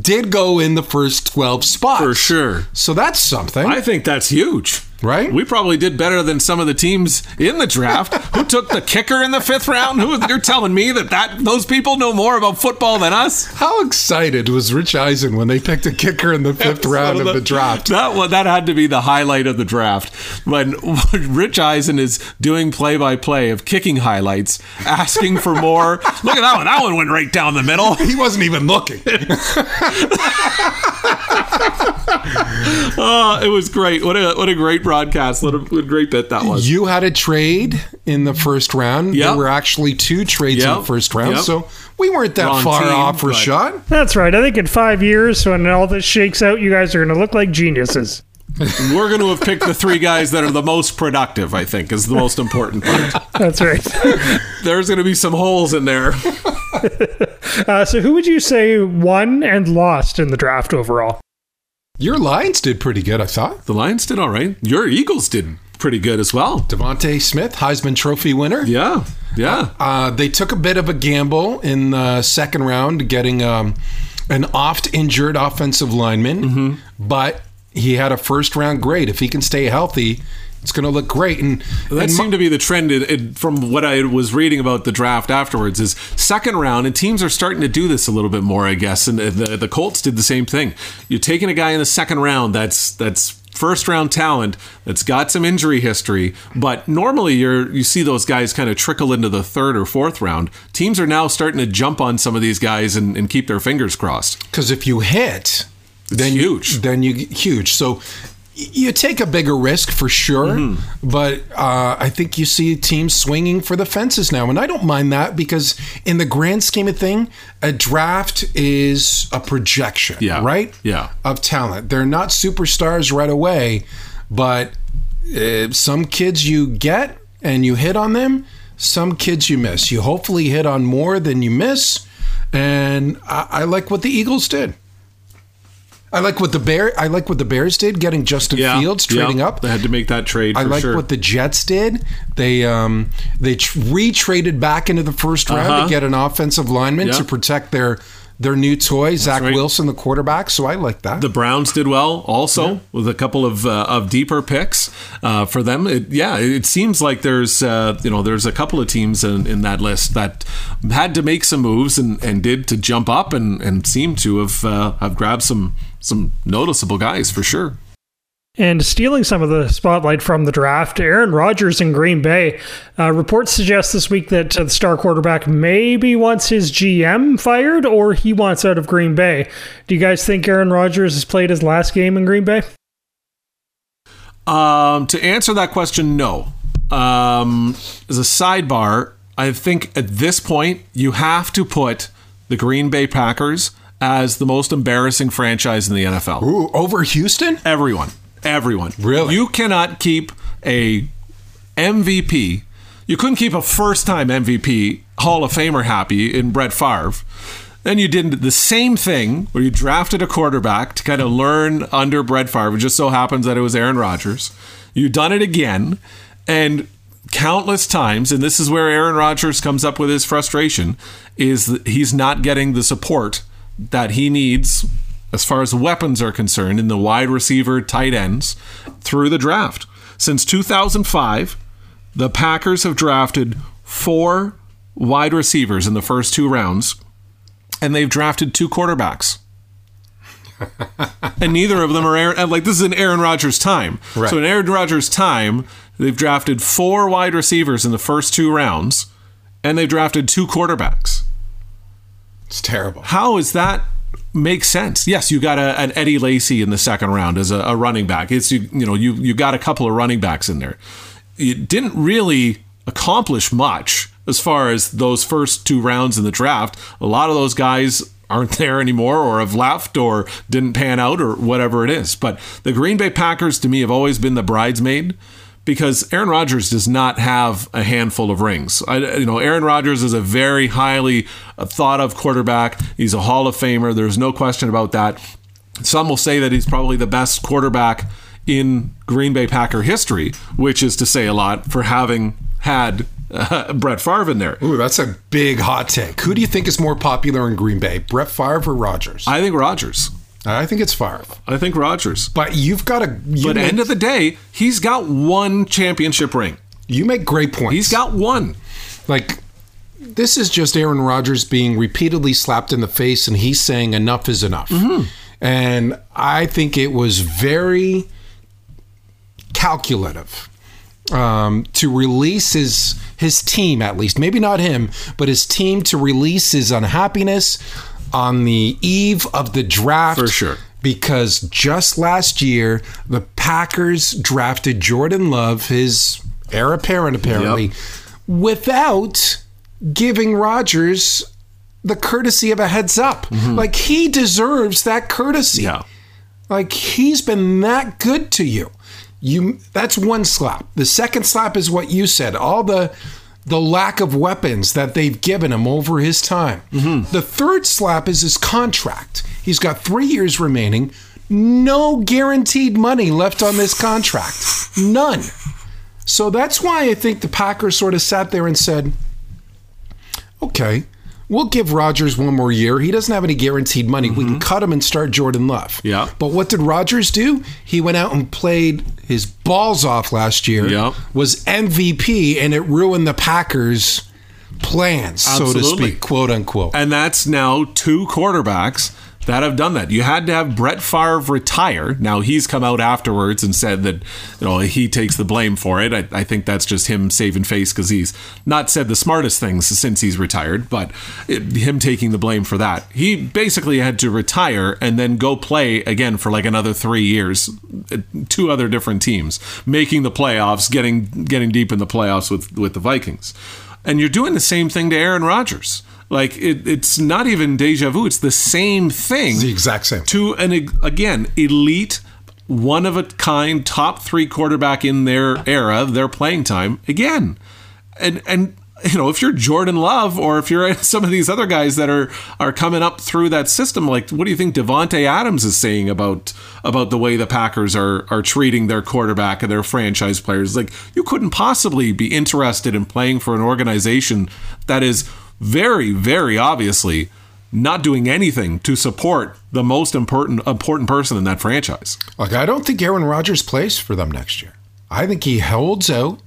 [SPEAKER 7] did go in the first 12 spots.
[SPEAKER 5] For sure.
[SPEAKER 7] So that's something.
[SPEAKER 5] I think that's huge.
[SPEAKER 7] Right?
[SPEAKER 5] We probably did better than some of the teams in the draft who took the kicker in the fifth round. Who you're telling me that, that those people know more about football than us?
[SPEAKER 7] How excited was Rich Eisen when they picked a kicker in the fifth round of the draft?
[SPEAKER 5] That one, that had to be the highlight of the draft when Rich Eisen is doing play by play of kicking highlights, asking for more. Look at that one. That one went right down the middle.
[SPEAKER 7] He wasn't even looking.
[SPEAKER 5] Oh, it was great. What a what a great broadcast. What a, what a great bit that was.
[SPEAKER 7] You had a trade in the first round.
[SPEAKER 5] Yep.
[SPEAKER 7] There were actually two trades in the first round,
[SPEAKER 5] Yep.
[SPEAKER 7] so we weren't that
[SPEAKER 5] Wrong
[SPEAKER 7] far
[SPEAKER 5] team,
[SPEAKER 7] off for
[SPEAKER 5] but-
[SPEAKER 7] shot.
[SPEAKER 6] That's right. I think in five years, when all this shakes out, you guys are going to look like geniuses.
[SPEAKER 5] We're going to have picked the three guys that are the most productive. I think is the most important part.
[SPEAKER 6] That's right.
[SPEAKER 5] There's going to be some holes in there.
[SPEAKER 6] uh, so, who would you say won and lost in the draft overall?
[SPEAKER 7] Your Lions did pretty good, I thought.
[SPEAKER 5] The Lions did all right. Your Eagles did pretty good as well.
[SPEAKER 7] DeVonta Smith, Heisman Trophy winner.
[SPEAKER 5] Yeah, yeah.
[SPEAKER 7] Uh, they took a bit of a gamble in the second round, getting um, an oft injured offensive lineman,
[SPEAKER 5] Mm-hmm.
[SPEAKER 7] but he had a first round grade. If he can stay healthy, it's going to look great. And,
[SPEAKER 5] That
[SPEAKER 7] and
[SPEAKER 5] seemed to be the trend it, it, from what I was reading about the draft afterwards. Is second round, and teams are starting to do this a little bit more, I guess. And the the Colts did the same thing. You're taking a guy in the second round that's that's first round talent that's got some injury history, but normally you're you see those guys kind of trickle into the third or fourth round. Teams are now starting to jump on some of these guys and, and keep their fingers crossed.
[SPEAKER 7] because if you hit, then
[SPEAKER 5] huge.
[SPEAKER 7] You, then you huge. So you take a bigger risk for sure,
[SPEAKER 5] Mm-hmm.
[SPEAKER 7] but uh, I think you see teams swinging for the fences now, and I don't mind that because in the grand scheme of thing, a draft is a projection,
[SPEAKER 5] Yeah.
[SPEAKER 7] right?
[SPEAKER 5] Yeah.
[SPEAKER 7] of talent. They're not superstars right away, but uh, some kids you get and you hit on them. Some kids you miss. You hopefully hit on more than you miss, and I, I like what the Eagles did. I like what the bear. I like what the Bears did, getting Justin Fields trading
[SPEAKER 5] yeah.
[SPEAKER 7] up.
[SPEAKER 5] They had to make that trade.
[SPEAKER 7] I like
[SPEAKER 5] sure.
[SPEAKER 7] what the Jets did. They um, they tr- re-traded back into the first round
[SPEAKER 5] Uh-huh.
[SPEAKER 7] to get an offensive lineman
[SPEAKER 5] Yeah.
[SPEAKER 7] to protect their their new toy, Zach
[SPEAKER 5] right.
[SPEAKER 7] Wilson, the quarterback. So I like that.
[SPEAKER 5] The Browns did well also with a couple of uh, of deeper picks uh, for them. It, yeah, it seems like there's uh, you know there's a couple of teams in, in that list that had to make some moves and, and did to jump up and, and seem to have uh, have grabbed some some noticeable guys for sure.
[SPEAKER 6] And stealing some of the spotlight from the draft, Aaron Rodgers in Green Bay. Uh, reports suggest this week that uh, the star quarterback maybe wants his GM fired or he wants out of Green Bay. Do you guys think Aaron Rodgers has played his last game in Green Bay?
[SPEAKER 5] Um, to answer that question, no. Um, as a sidebar, I think at this point you have to put the Green Bay Packers as the most embarrassing franchise in the NFL.
[SPEAKER 7] Ooh, over Houston?
[SPEAKER 5] Everyone, everyone.
[SPEAKER 7] Really?
[SPEAKER 5] You cannot keep a MVP. You couldn't keep a first-time MVP Hall of Famer happy in Brett Favre. Then you did the same thing where you drafted a quarterback to kind of learn under Brett Favre. It just so happens that it was Aaron Rodgers. You've done it again, and countless times, and this is where Aaron Rodgers comes up with his frustration, is that he's not getting the support that he needs as far as weapons are concerned in the wide receiver tight ends through the draft. Since 2005, the Packers have drafted four wide receivers in the first two rounds, and they've drafted two quarterbacks. and neither of them are Aaron, like this is in Aaron Rodgers' time.
[SPEAKER 7] Right.
[SPEAKER 5] So in Aaron Rodgers' time, they've drafted four wide receivers in the first two rounds, and they've drafted two quarterbacks.
[SPEAKER 7] It's terrible.
[SPEAKER 5] How is that make sense? Yes, you got a, an Eddie Lacy in the second round as a, a running back. It's you, you know you you got a couple of running backs in there. It didn't really accomplish much as far as those first two rounds in the draft. A lot of those guys aren't there anymore or have left or didn't pan out or whatever it is. But the Green Bay Packers to me have always been the bridesmaid because Aaron Rodgers does not have a handful of rings. I, you know, Aaron Rodgers is a very highly thought of quarterback. He's a Hall of Famer. There's no question about that. Some will say that he's probably the best quarterback in Green Bay Packer history, which is to say a lot for having had uh, Brett Favre in there.
[SPEAKER 7] Ooh, that's a big hot take. Who do you think is more popular in Green Bay, Brett Favre or Rodgers?
[SPEAKER 5] I think Rodgers.
[SPEAKER 7] I think it's Favre.
[SPEAKER 5] I think Rodgers.
[SPEAKER 7] But you've got to. You
[SPEAKER 5] But
[SPEAKER 7] make,
[SPEAKER 5] end of the day, he's got one championship ring.
[SPEAKER 7] you make great points.
[SPEAKER 5] He's got one.
[SPEAKER 7] like this is just Aaron Rodgers being repeatedly slapped in the face, and he's saying enough is enough. And I think it was very calculative um, to release his his team, at least maybe not him, but his team to release his unhappiness on the eve of the draft
[SPEAKER 5] For sure.
[SPEAKER 7] because just last year the Packers drafted Jordan Love, his heir apparent apparently,
[SPEAKER 5] Yep.
[SPEAKER 7] without giving Rodgers the courtesy of a heads up. Mm-hmm. Like he deserves that courtesy.
[SPEAKER 5] Yeah.
[SPEAKER 7] Like he's been that good to you. You that's one slap. The second slap is what you said. All the the lack of weapons that they've given him over his time. Mm-hmm. The third slap is his contract. He's got 3 years remaining. No guaranteed money left on this contract. None. So that's why I think the Packers sort of sat there and said, okay, we'll give Rodgers one more year. He doesn't have any guaranteed money. We can mm-hmm. cut him and start Jordan Love.
[SPEAKER 5] Yeah.
[SPEAKER 7] But what did Rodgers do? He went out and played his balls off last year.
[SPEAKER 5] Yeah.
[SPEAKER 7] Was MVP, and it ruined the Packers' plans, so to speak, quote unquote.
[SPEAKER 5] And that's now two quarterbacks that have done that. You had to have Brett Favre retire. Now he's come out afterwards and said that you know he takes the blame for it. I, I think that's just him saving face because he's not said the smartest things since he's retired, but it, him taking the blame for that. He basically had to retire and then go play again for like another three years, uh, two other different teams, making the playoffs, getting getting deep in the playoffs with with the Vikings. And you're doing the same thing to Aaron Rodgers. Like it, it's not even deja vu. It's the same thing.
[SPEAKER 7] It's the exact same.
[SPEAKER 5] To an again elite, one of a kind, top three quarterback in their era, their playing time. Again, and and you know if you're Jordan Love or if you're some of these other guys that are are coming up through that system, like what do you think Davante Adams is saying about about the way the Packers are are treating their quarterback and their franchise players? Like you couldn't possibly be interested in playing for an organization that is very, very obviously not doing anything to support the most important important person in that franchise.
[SPEAKER 7] Like, I don't think Aaron Rodgers plays for them next year. I think he holds out,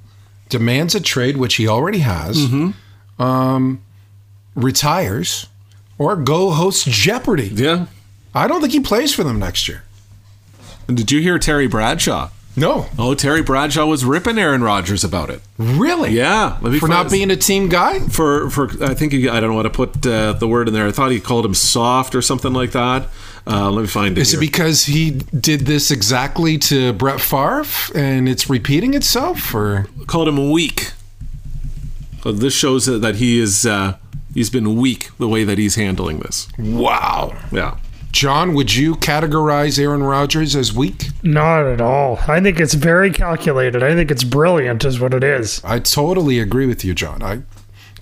[SPEAKER 7] demands a trade, which he already has, um, retires, or go host Jeopardy.
[SPEAKER 5] Yeah.
[SPEAKER 7] I don't think he plays for them next year.
[SPEAKER 5] And did you hear Terry Bradshaw?
[SPEAKER 7] No.
[SPEAKER 5] Oh, Terry Bradshaw was ripping Aaron Rodgers about it.
[SPEAKER 7] Really?
[SPEAKER 5] Yeah, let me
[SPEAKER 7] For not being a team guy?
[SPEAKER 5] for for I think he, I don't know how to put uh, the word in there. I thought he called him soft or something like that. Uh, let me find it.
[SPEAKER 7] Is it because he did this exactly to Brett Favre and it's repeating itself? Or
[SPEAKER 5] called him weak? So this shows that that he is uh, he's been weak the way that he's handling this.
[SPEAKER 7] wow.
[SPEAKER 5] Yeah.
[SPEAKER 7] John, would you categorize Aaron Rodgers as weak?
[SPEAKER 6] Not at all. I think it's very calculated. I think it's brilliant, is what it is.
[SPEAKER 7] I totally agree with you, John. I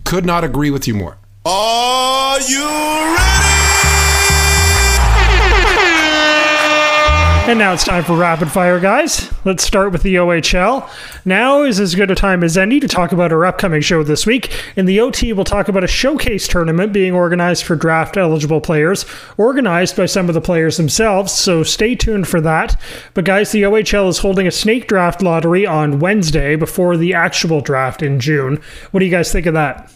[SPEAKER 7] could not agree with you more.
[SPEAKER 4] Are you ready?
[SPEAKER 6] And now it's time for rapid fire, guys. Let's start with the OHL. Now is as good a time as any to talk about our upcoming show this week. In the OT, we'll talk about a showcase tournament being organized for draft eligible players, organized by some of the players themselves, so stay tuned for that. But, guys, the OHL is holding a snake draft lottery on Wednesday before the actual draft in June. What do you guys think of that?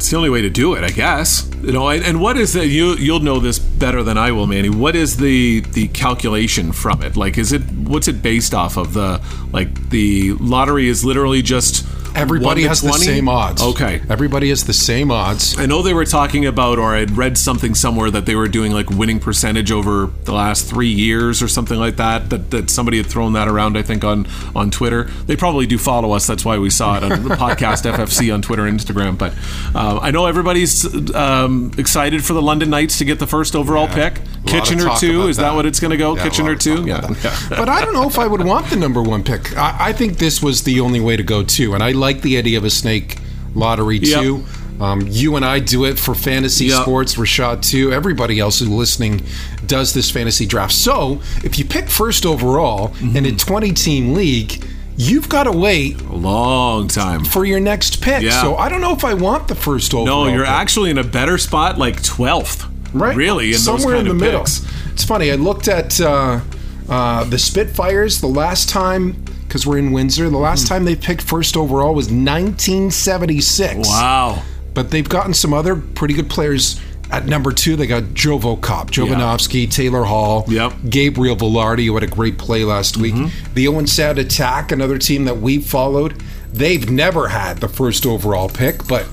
[SPEAKER 5] It's the only way to do it, I guess. You know, and, what is the you you'll know this better than I will, Manny. What is the the calculation from it? Like, is it what's it based off of? The like the lottery is literally just
[SPEAKER 7] Everybody
[SPEAKER 5] 1 to
[SPEAKER 7] has the same odds.
[SPEAKER 5] Okay,
[SPEAKER 7] Everybody has the same odds.
[SPEAKER 5] I know they were talking about, or I'd read something somewhere that they were doing like winning percentage over the last three years or something like that. That, that somebody had thrown that around, I think, on on Twitter. They probably do follow us. That's why we saw it on the podcast FFC on Twitter and Instagram. But uh, I know everybody's um, excited for the London Knights to get the first overall pick.
[SPEAKER 7] of
[SPEAKER 5] Kitchener two, is that.
[SPEAKER 7] that.
[SPEAKER 5] what it's going to go?
[SPEAKER 7] Yeah,
[SPEAKER 5] Kitchener two, yeah. yeah.
[SPEAKER 7] but I don't know if I would want the number one pick. I, I think this was the only way to go too, and I like the idea of a snake lottery
[SPEAKER 5] Yep.
[SPEAKER 7] too. Um, you and I do it for fantasy
[SPEAKER 5] Yep.
[SPEAKER 7] sports. Rashad too. Everybody else who's listening does this fantasy draft. So if you pick first overall
[SPEAKER 5] Mm-hmm.
[SPEAKER 7] in a 20 team league, you've got to wait
[SPEAKER 5] A long time.
[SPEAKER 7] for your next pick.
[SPEAKER 5] Yeah.
[SPEAKER 7] So I don't know if I want the first overall.
[SPEAKER 5] No, you're
[SPEAKER 7] pick.
[SPEAKER 5] actually in a better spot, like twelfth.
[SPEAKER 7] right?
[SPEAKER 5] Really, in those
[SPEAKER 7] somewhere
[SPEAKER 5] kind
[SPEAKER 7] in the
[SPEAKER 5] of
[SPEAKER 7] middle.
[SPEAKER 5] picks.
[SPEAKER 7] It's funny. I looked at uh, uh, the Spitfires the last time because we're in Windsor. The last hmm. time they picked first overall was 1976.
[SPEAKER 5] Wow.
[SPEAKER 7] But they've gotten some other pretty good players. At number two, they got Jovo Cop, Jovanovski, Taylor Hall,
[SPEAKER 5] Yep.
[SPEAKER 7] Gabriel Vilardi, who had a great play last week. Mm-hmm. The Owen Sound Attack, another team that we've followed. They've never had the first overall pick, but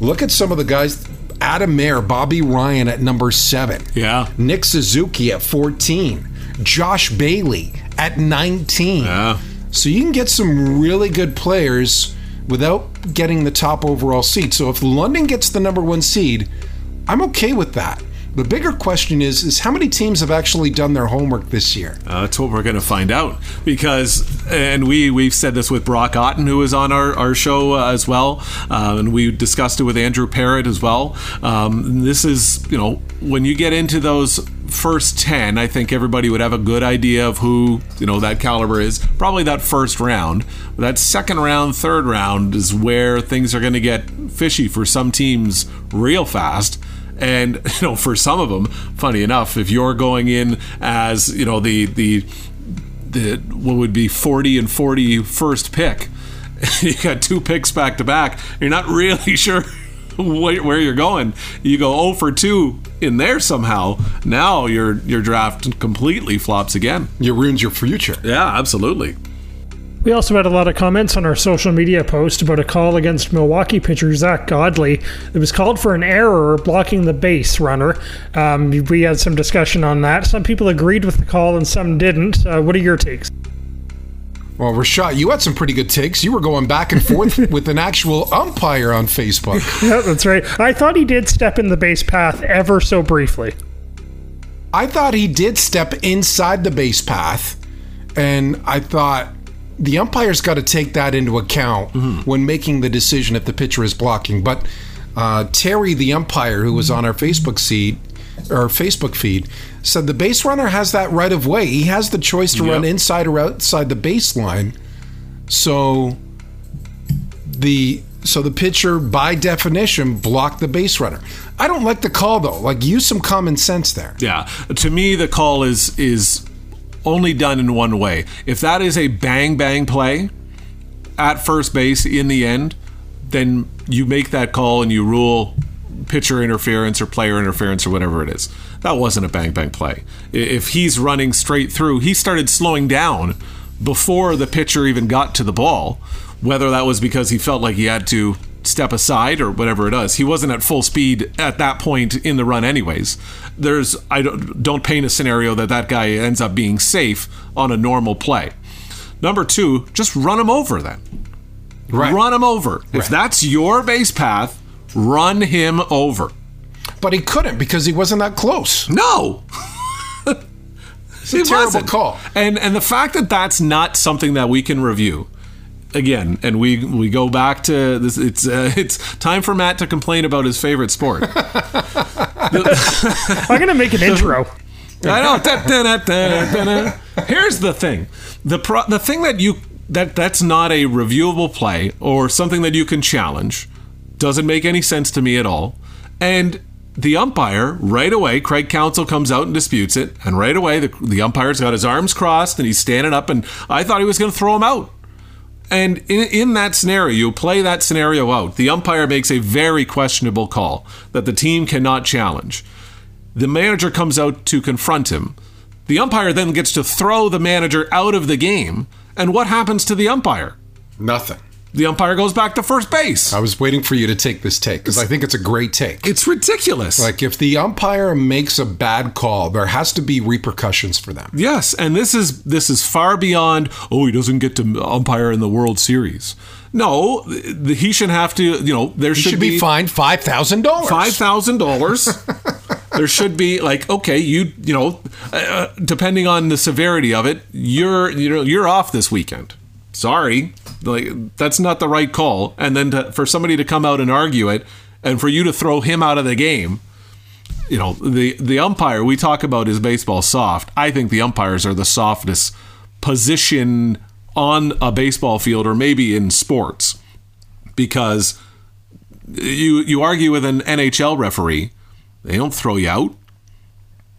[SPEAKER 7] look at some of the guys. Adam Mayer, Bobby Ryan at number seven.
[SPEAKER 5] Yeah.
[SPEAKER 7] Nick Suzuki at 14. Josh Bailey at 19.
[SPEAKER 5] Yeah.
[SPEAKER 7] So you can get some really good players without getting the top overall seed. So if London gets the number one seed, I'm okay with that. The bigger question is is how many teams have actually done their homework this year?
[SPEAKER 5] Uh, that's what we're going to find out because, and we we've said this with Brock Otten, who was on our, our show uh, as well, uh, and we discussed it with Andrew Parrott as well. Um, this is you know when you get into those first ten, I think everybody would have a good idea of who you know that caliber is. Probably that first round, but that second round, third round is where things are going to get fishy for some teams real fast. And you know, for some of them, funny enough, if you're going in as you know the the the what would be 40 and 40 first pick, you got two picks back to back. You're not really sure where where you're going. You go 0 for 2 in there somehow. Now your your draft completely flops again.
[SPEAKER 7] You ruins your future.
[SPEAKER 5] Yeah, absolutely.
[SPEAKER 6] We also had a lot of comments on our social media post about a call against Milwaukee pitcher Zack Godley. It was called for an error blocking the base runner. Um, we had some discussion on that. Some people agreed with the call and some didn't. Uh, what are your takes?
[SPEAKER 7] Well, Rashad, you had some pretty good takes. You were going back and forth with an actual umpire on Facebook.
[SPEAKER 6] Yeah, that's right. I thought he did step in the base path ever so briefly.
[SPEAKER 7] I thought he did step inside the base path, and I thought the umpire's got to take that into account when making the decision if the pitcher is blocking. But uh, Terry, the umpire, who was on our Facebook feed, or Facebook feed, said the base runner has that right of way. He has the choice to run inside or outside the baseline. So the so the pitcher, by definition, blocked the base runner. I don't like the call though. Like use some common sense there.
[SPEAKER 5] Yeah, to me the call is is only done in one way. If that is a bang bang play at first base in the end, then you make that call and you rule pitcher interference or player interference or whatever it is. That wasn't a bang bang play. If he's running straight through, he started slowing down before the pitcher even got to the ball. Whether that was because he felt like he had to step aside or whatever it is, he wasn't at full speed at that point in the run, anyways. There's I don't don't paint a scenario that that guy ends up being safe on a normal play. Number two, just run him over then.
[SPEAKER 7] Right.
[SPEAKER 5] Run him over. If that's your base path, run him over.
[SPEAKER 7] But he couldn't because he wasn't that close.
[SPEAKER 5] No.
[SPEAKER 7] It's a terrible call.
[SPEAKER 5] And and the fact that that's not something that we can review again, and we we go back to this. It's uh, it's time for Matt to complain about his favorite sport.
[SPEAKER 6] I'm going to make an intro.
[SPEAKER 5] I know. Da, da, da, da, da, da. Here's the thing: the pro- the thing that you that that's not a reviewable play or something that you can challenge doesn't make any sense to me at all. And the umpire right away, Craig Counsell comes out and disputes it, and right away the the umpire's got his arms crossed and he's standing up, and I thought he was going to throw him out. And in, in that scenario, you play that scenario out. The umpire makes a very questionable call that the team cannot challenge. The manager comes out to confront him. The umpire then gets to throw the manager out of the game. And what happens to the umpire?
[SPEAKER 7] Nothing.
[SPEAKER 5] The umpire goes back to first base.
[SPEAKER 7] I was waiting for you to take this take because I think it's a great take.
[SPEAKER 5] It's ridiculous.
[SPEAKER 7] Like if the umpire makes a bad call, there has to be repercussions for them.
[SPEAKER 5] Yes, and this is this is far beyond. Oh, he doesn't get to umpire in the World Series. No, he should have to. You know, there
[SPEAKER 7] He
[SPEAKER 5] should,
[SPEAKER 7] should be fined five thousand dollars.
[SPEAKER 5] five thousand dollars. there should be like okay, you you know, uh, depending on the severity of it, you're you know you're off this weekend. Sorry, like that's not the right call. And then to, for somebody to come out and argue it, and for you to throw him out of the game. You know the the umpire we talk about is baseball soft. I think the umpires are the softest position on a baseball field or maybe in sports because you you argue with an NHL referee They don't throw you out.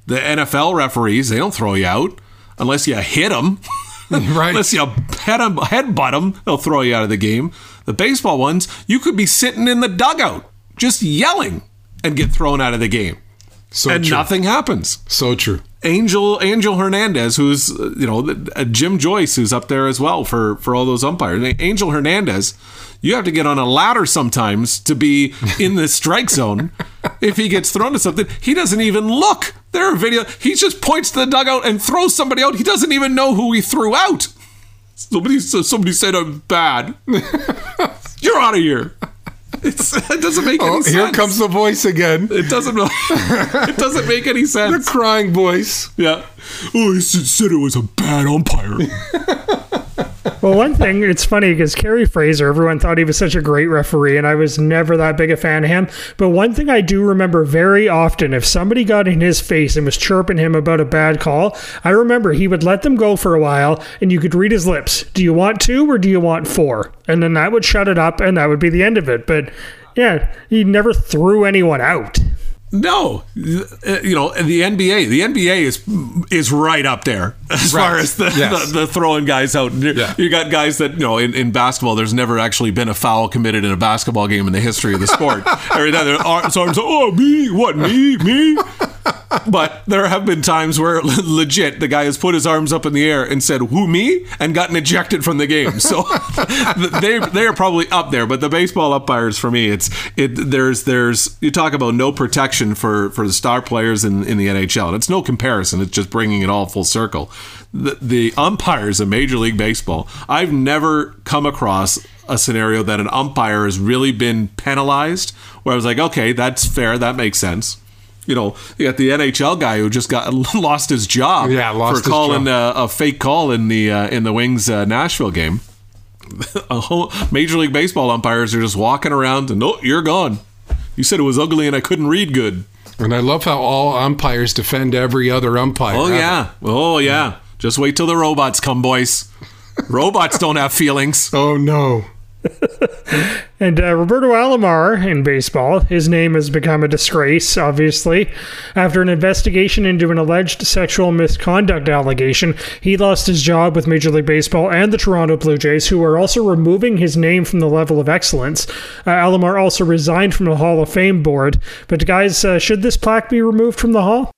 [SPEAKER 5] The NFL referees, they don't throw you out unless you hit them.
[SPEAKER 7] Right.
[SPEAKER 5] unless you head 'em- headbutt them, they'll throw you out of the game. The baseball ones, you could be sitting in the dugout just yelling and get thrown out of the game.
[SPEAKER 7] So
[SPEAKER 5] and
[SPEAKER 7] true.
[SPEAKER 5] nothing happens.
[SPEAKER 7] So true.
[SPEAKER 5] Angel Angel Hernandez, who's uh, you know uh, Jim Joyce, who's up there as well for for all those umpires. Angel Hernandez, you have to get on a ladder sometimes to be in the strike zone. If he gets thrown to something, he doesn't even look. There are video. He just points to the dugout and throws somebody out. He doesn't even know who he threw out. Somebody somebody said I'm bad. You're out of here. It's, it doesn't make oh, any
[SPEAKER 7] Oh,
[SPEAKER 5] sense.
[SPEAKER 7] here comes the voice again.
[SPEAKER 5] It doesn't. it doesn't make any sense.
[SPEAKER 7] The crying voice.
[SPEAKER 5] Yeah. Oh, he said, said it was a bad umpire.
[SPEAKER 6] Well, one thing, it's funny because Kerry Fraser, everyone thought he was such a great referee, and I was never that big a fan of him. But one thing I do remember very often if somebody got in his face and was chirping him about a bad call, I remember he would let them go for a while, and you could read his lips. Do you want two or do you want four? And then that would shut it up, and that would be the end of it. But yeah, he never threw anyone out.
[SPEAKER 5] No, Uh, you know the NBA. The NBA is is right up there as
[SPEAKER 7] Right.
[SPEAKER 5] far as the,
[SPEAKER 7] Yes.
[SPEAKER 5] the, the throwing guys out.
[SPEAKER 7] Yeah.
[SPEAKER 5] You got guys that you know in, in basketball. There's never actually been a foul committed in a basketball game in the history of the sport. Every time their arms, arms, oh me, what me, me. But there have been times where legit the guy has put his arms up in the air and said "Who me?" and gotten ejected from the game. So they they are probably up there. But the baseball umpires for me, it's it. There's there's you talk about no protection for for the star players in in the NHL. And it's no comparison. It's just bringing it all full circle. The the umpires in Major League Baseball. I've never come across a scenario that an umpire has really been penalized where I was like, okay, that's fair. That makes sense you know, you got the NHL guy who just got lost his job
[SPEAKER 7] Yeah, lost
[SPEAKER 5] for calling
[SPEAKER 7] job.
[SPEAKER 5] a, a fake call in the uh, in the Wings uh, Nashville game. a whole, Major League Baseball umpires are just walking around and oh, you're gone. You said it was ugly and I couldn't read good.
[SPEAKER 7] And I love how all umpires defend every other umpire.
[SPEAKER 5] Oh yeah, oh yeah. Just wait till the robots come, boys. robots don't have feelings.
[SPEAKER 7] Oh no.
[SPEAKER 6] And uh, Roberto Alomar in baseball, his name has become a disgrace, obviously. After an investigation into an alleged sexual misconduct allegation, he lost his job with Major League Baseball and the Toronto Blue Jays, who are also removing his name from the level of excellence. Uh, Alomar also resigned from the Hall of Fame board. But, guys, uh, should this plaque be removed from the Hall?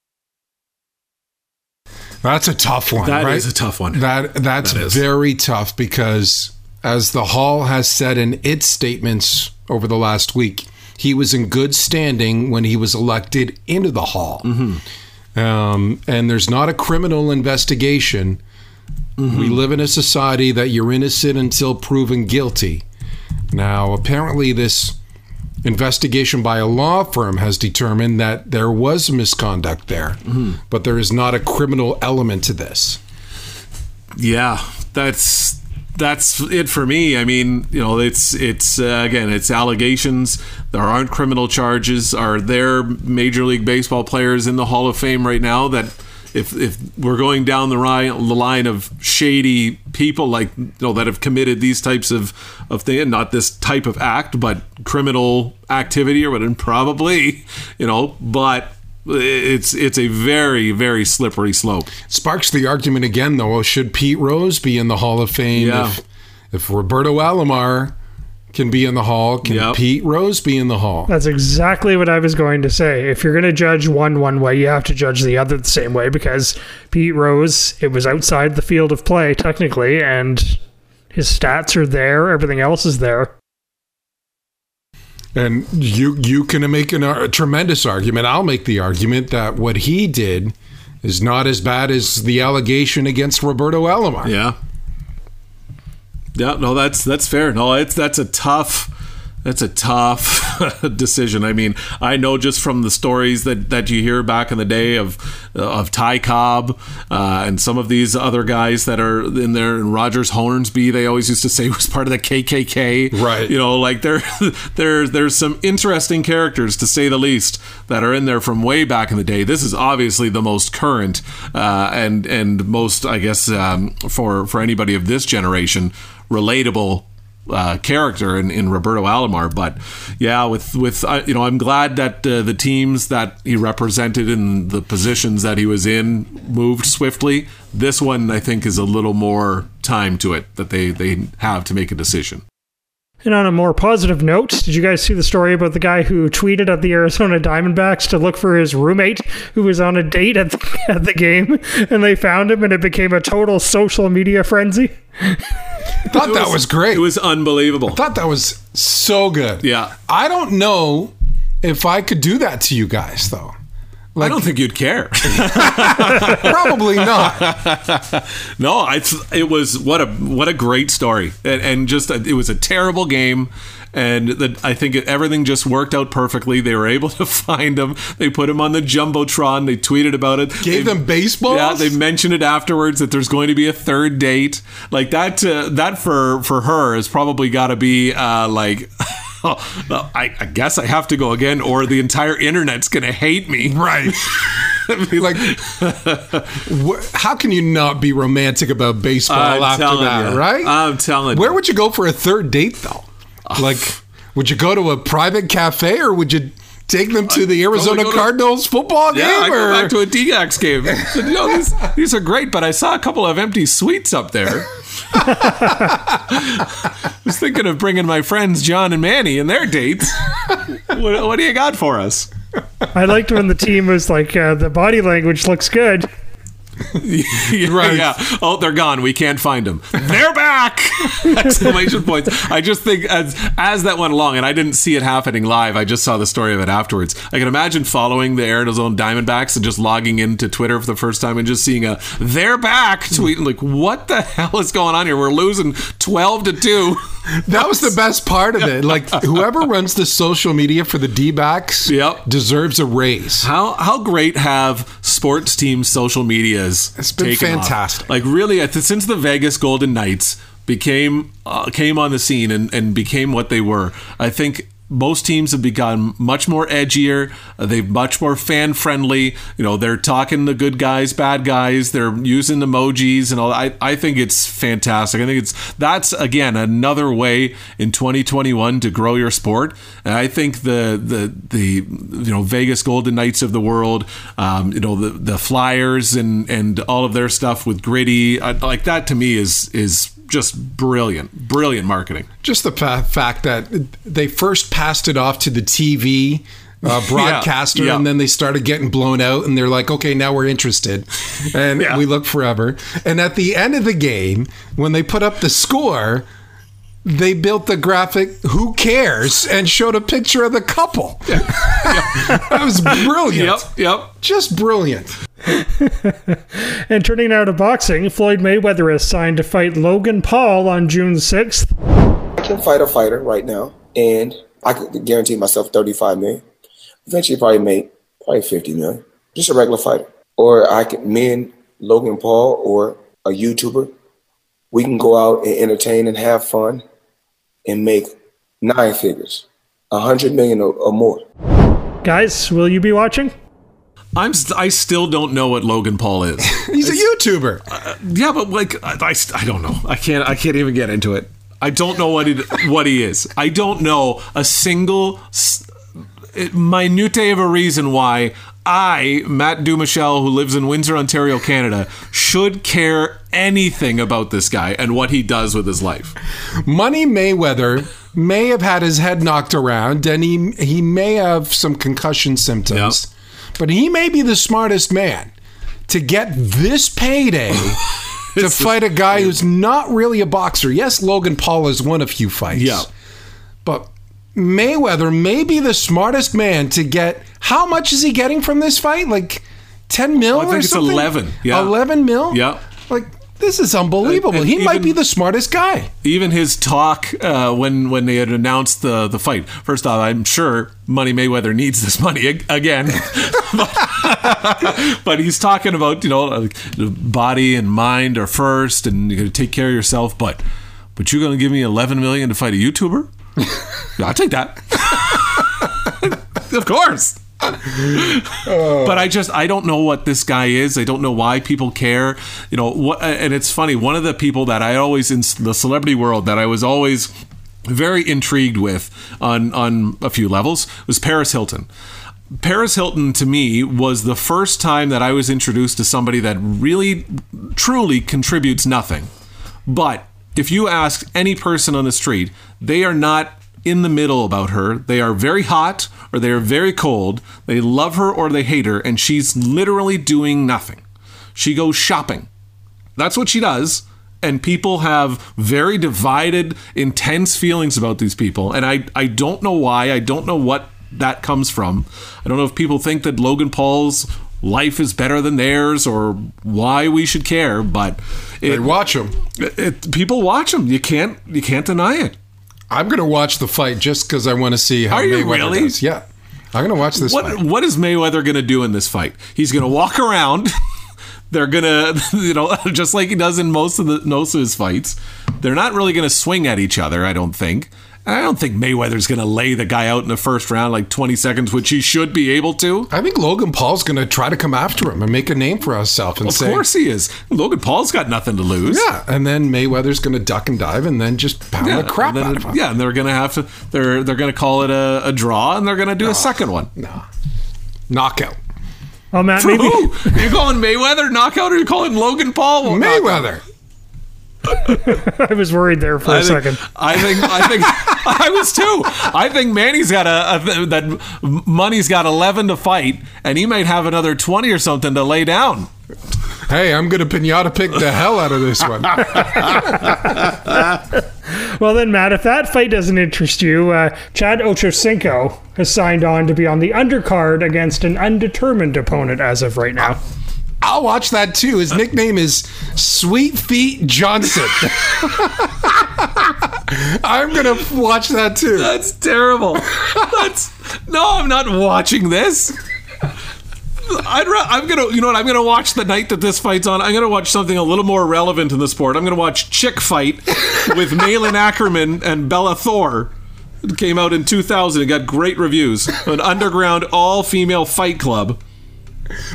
[SPEAKER 7] That's a tough one.
[SPEAKER 5] That
[SPEAKER 7] right?
[SPEAKER 5] is a tough one.
[SPEAKER 7] That that's
[SPEAKER 5] That is.
[SPEAKER 7] very tough because as the hall has said in its statements over the last week, he was in good standing when he was elected into the hall.
[SPEAKER 5] Mm-hmm.
[SPEAKER 7] Um, and there's not a criminal investigation.
[SPEAKER 5] Mm-hmm.
[SPEAKER 7] We live in a society that you're innocent until proven guilty. Now, apparently, this investigation by a law firm has determined that there was misconduct there,
[SPEAKER 5] Mm-hmm.
[SPEAKER 7] but there is not a criminal element to this.
[SPEAKER 5] Yeah, that's that's it for me. I mean, you know, it's it's uh, again, it's allegations. There aren't criminal charges. Are there Major League Baseball players in the Hall of Fame right now that? If, if we're going down the line of shady people like you know that have committed these types of of things, not this type of act, but criminal activity or whatever, probably, you know, but it's it's a very very slippery slope.
[SPEAKER 7] Sparks the argument again, though. Should Pete Rose be in the Hall of Fame?
[SPEAKER 5] Yeah.
[SPEAKER 7] If, if Roberto Alomar can be in the Hall, can
[SPEAKER 5] Yep.
[SPEAKER 7] Pete Rose be in the Hall?
[SPEAKER 6] That's exactly what I was going to say. If you're going to judge one one way, you have to judge the other the same way because Pete Rose, it was outside the field of play technically, and his stats are there. Everything else is there.
[SPEAKER 7] And you you can make an, a tremendous argument. I'll make the argument that what he did is not as bad as the allegation against Roberto Alomar.
[SPEAKER 5] Yeah. Yeah, no, that's that's fair. No, it's that's a tough that's a tough decision. I mean, I know just from the stories that, that you hear back in the day of of Ty Cobb uh, and some of these other guys that are in there. And Rogers Hornsby, they always used to say was part of the KKK.
[SPEAKER 7] Right.
[SPEAKER 5] You know, like there there there's some interesting characters to say the least that are in there from way back in the day. This is obviously the most current uh, and and most, I guess, um, for for anybody of this generation, relatable uh, character in, in Roberto Alomar. But yeah, with with uh, you know, I'm glad that uh, the teams that he represented in the positions that he was in moved swiftly. This one, I think, is a little more time to it that they they have to make a decision.
[SPEAKER 6] And on a more positive note, did you guys see the story about the guy who tweeted at the Arizona Diamondbacks to look for his roommate who was on a date at the, at the game and they found him and it became a total social media frenzy?
[SPEAKER 7] thought that was great.
[SPEAKER 5] It was unbelievable.
[SPEAKER 7] I thought that was so good.
[SPEAKER 5] Yeah.
[SPEAKER 7] I don't know if I could do that to you guys though.
[SPEAKER 5] I don't think you'd care.
[SPEAKER 7] Probably not.
[SPEAKER 5] no, I, it was what a what a great story, and, and just a, it was a terrible game, and the, I think everything just worked out perfectly. They were able to find him. They put him on the jumbotron. They tweeted about it.
[SPEAKER 7] Gave
[SPEAKER 5] they,
[SPEAKER 7] them baseballs.
[SPEAKER 5] Yeah, they mentioned it afterwards that there's going to be a third date. Like that. Uh, that for for her has probably got to be uh, like. Oh, I, I, guess I have to go again, or the entire internet's going to hate me.
[SPEAKER 7] Right. like, wh- how can you not be romantic about baseball
[SPEAKER 5] I'm
[SPEAKER 7] after that,
[SPEAKER 5] you.
[SPEAKER 7] right?
[SPEAKER 5] I'm telling you
[SPEAKER 7] Where
[SPEAKER 5] you.
[SPEAKER 7] would you go for a third date, though? Like, would you go to a private cafe, or would you take them to the Arizona
[SPEAKER 5] go to-
[SPEAKER 7] Cardinals football game?
[SPEAKER 5] Yeah, I go
[SPEAKER 7] or?
[SPEAKER 5] back to a D-backs game. But, you know, these, these are great, but I saw a couple of empty suites up there. I was thinking of bringing my friends John and Manny and their dates. What, what do you got for us?
[SPEAKER 6] I liked when the team was like, uh, the body language looks good.
[SPEAKER 5] Yeah,
[SPEAKER 7] Right.
[SPEAKER 5] Yeah. Oh, they're gone. We can't find them. They're back! Exclamation points. I just think as as that went along, and I didn't see it happening live. I just saw the story of it afterwards. I can imagine following the Arizona Diamondbacks and just logging into Twitter for the first time and just seeing a "They're back" tweet. Like, what the hell is going on here? We're losing twelve to two.
[SPEAKER 7] That was the best part of it. Like, whoever runs the social media for the D backs
[SPEAKER 5] Yep.
[SPEAKER 7] deserves a raise.
[SPEAKER 5] How how great have sports teams' social medias?
[SPEAKER 7] It's been
[SPEAKER 5] taken off?
[SPEAKER 7] fantastic.
[SPEAKER 5] Like really, since the Vegas Golden Knights became uh, came on the scene and, and became what they were, I think most teams have become much more edgier. Uh, they've much more fan friendly. You know, they're talking the good guys, bad guys. They're using emojis and all. I I think it's fantastic. I think it's that's again another way in 2021 to grow your sport. And I think the the the you know Vegas Golden Knights of the world, um, you know the the Flyers and and all of their stuff with gritty uh, like that to me is is just brilliant, brilliant marketing.
[SPEAKER 7] Just the fa- fact that they first passed it off to the TV uh, broadcaster
[SPEAKER 5] yeah.
[SPEAKER 7] and then they started getting blown out and they're like, okay, now we're interested. And
[SPEAKER 5] Yeah.
[SPEAKER 7] we look forever. And at the end of the game, when they put up the score, they built the graphic who cares and showed a picture of the couple that was brilliant
[SPEAKER 5] Yep, yep.
[SPEAKER 7] just brilliant
[SPEAKER 6] And turning now to boxing, Floyd Mayweather is signed to fight Logan Paul on June 6th.
[SPEAKER 12] I can fight a fighter right now, and I could guarantee myself 35 million. Eventually, probably make probably 50 million. Just a regular fighter, or I can me and Logan Paul or a YouTuber. We can go out and entertain and have fun, and make nine figures, a hundred million or, or more.
[SPEAKER 6] Guys, will you be watching?
[SPEAKER 5] I'm st- I still don't know what Logan Paul is.
[SPEAKER 7] he's a YouTuber uh, uh,
[SPEAKER 5] yeah, but like I, I, I don't know. I can't I can't even get into it. I don't know what he what he is. I don't know a single s- uh, minute of a reason why I, Matt Dumichel, who lives in Windsor, Ontario, Canada, should care anything about this guy and what he does with his life.
[SPEAKER 7] Money Mayweather may have had his head knocked around and he he may have some concussion symptoms, but he may be the smartest man to get this payday to fight a guy who's not really a boxer. Yes, Logan Paul has won a few fights.
[SPEAKER 5] Yeah.
[SPEAKER 7] But Mayweather may be the smartest man to get how much is he getting from this fight? Like 10 mil
[SPEAKER 5] I think
[SPEAKER 7] or
[SPEAKER 5] it's
[SPEAKER 7] something?
[SPEAKER 5] 11, yeah.
[SPEAKER 7] 11 mil?
[SPEAKER 5] Yeah.
[SPEAKER 7] Like this is unbelievable. He might
[SPEAKER 5] even-
[SPEAKER 7] be the smartest guy.
[SPEAKER 5] Even his talk uh, when when they had announced the the fight. First off, I'm sure Money Mayweather needs this money ag- again, but, but he's talking about you know like, the body and mind are first, and you got to take care of yourself. But but you're going to give me 11 million to fight a YouTuber? I'll take that. of course. Oh. but I just I don't know what this guy is. I don't know why people care. You know what? And it's funny. One of the people that I always in the celebrity world that I was always very intrigued with on on a few levels was Paris Hilton. Paris Hilton to me was the first time that I was introduced to somebody that really truly contributes nothing. But if you ask any person on the street, they are not in the middle about her. They are very hot or they are very cold. They love her or they hate her, and she's literally doing nothing. She goes shopping. That's what she does. And people have very divided, intense feelings about these people. And I, I don't know why. I don't know what that comes from. I don't know if people think that Logan Paul's life is better than theirs or why we should care, but it,
[SPEAKER 7] They watch him.
[SPEAKER 5] it, people watch them. You can't you can't deny it.
[SPEAKER 7] I'm going to watch the fight just because I want to see how
[SPEAKER 5] Are you
[SPEAKER 7] Mayweather
[SPEAKER 5] really?
[SPEAKER 7] does. Yeah. I'm going to watch this
[SPEAKER 5] What
[SPEAKER 7] fight.
[SPEAKER 5] what is Mayweather going to do in this fight? He's going to walk around. They're gonna, you know, just like he does in most of the most of his fights. They're not really going to swing at each other. I don't think. And I don't think Mayweather's going to lay the guy out in the first round like 20 seconds, which he should be able to.
[SPEAKER 7] I think Logan Paul's going to try to come after him and make a name for himself and
[SPEAKER 5] Of
[SPEAKER 7] say,
[SPEAKER 5] course he is. Logan Paul's got nothing to lose.
[SPEAKER 7] yeah. And then Mayweather's going to duck and dive and then just pound the crap
[SPEAKER 5] and then-
[SPEAKER 7] out of him.
[SPEAKER 5] Yeah, and they're gonna have to. They're they're gonna call it a, a draw, and they're gonna do a second one.
[SPEAKER 7] No. Knockout.
[SPEAKER 6] Oh, Matt,
[SPEAKER 5] For
[SPEAKER 6] maybe
[SPEAKER 5] who? Are you calling Mayweather knockout, or you're you calling Logan Paul well, knockout?
[SPEAKER 7] Mayweather.
[SPEAKER 6] I was worried there for a
[SPEAKER 5] I think,
[SPEAKER 6] second.
[SPEAKER 5] I think. I think. I was too. I think Manny's got a, a that money's got eleven to fight, and he might have another twenty or something to lay down.
[SPEAKER 7] Hey, I'm going to pinata pick the hell out of this one.
[SPEAKER 6] Well, then, Matt, if that fight doesn't interest you, uh, Chad Ochocinco has signed on to be on the undercard against an undetermined opponent as of right now.
[SPEAKER 7] I'll watch that too. His nickname is Sweet Feet Johnson. I'm going to watch that too.
[SPEAKER 5] That's terrible. That's no. I'm not watching this. I'd ra- I'm gonna, you know what? I'm gonna watch the night that this fight's on. I'm gonna watch something a little more relevant in the sport. I'm gonna watch Chick Fight with Malin Akerman and Bella Thorne. It came out in 2000. It got great reviews. An underground all-female fight club.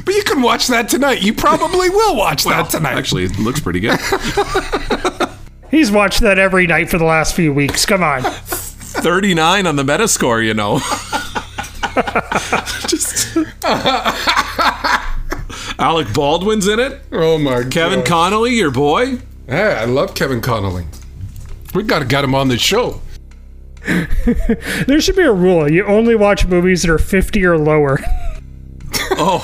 [SPEAKER 7] But you can watch that tonight. You probably will watch that tonight.
[SPEAKER 5] Actually, it looks pretty good.
[SPEAKER 6] He's watched that every night for the last few weeks. Come on.
[SPEAKER 5] 39 on the Metascore. You know. Just. Alec Baldwin's in it.
[SPEAKER 7] Oh my god.
[SPEAKER 5] Kevin
[SPEAKER 7] God.
[SPEAKER 5] Connolly, your boy.
[SPEAKER 7] Yeah, I love Kevin Connolly. We got to get him on the show.
[SPEAKER 6] There should be a rule. You only watch movies that are 50 or lower.
[SPEAKER 5] Oh.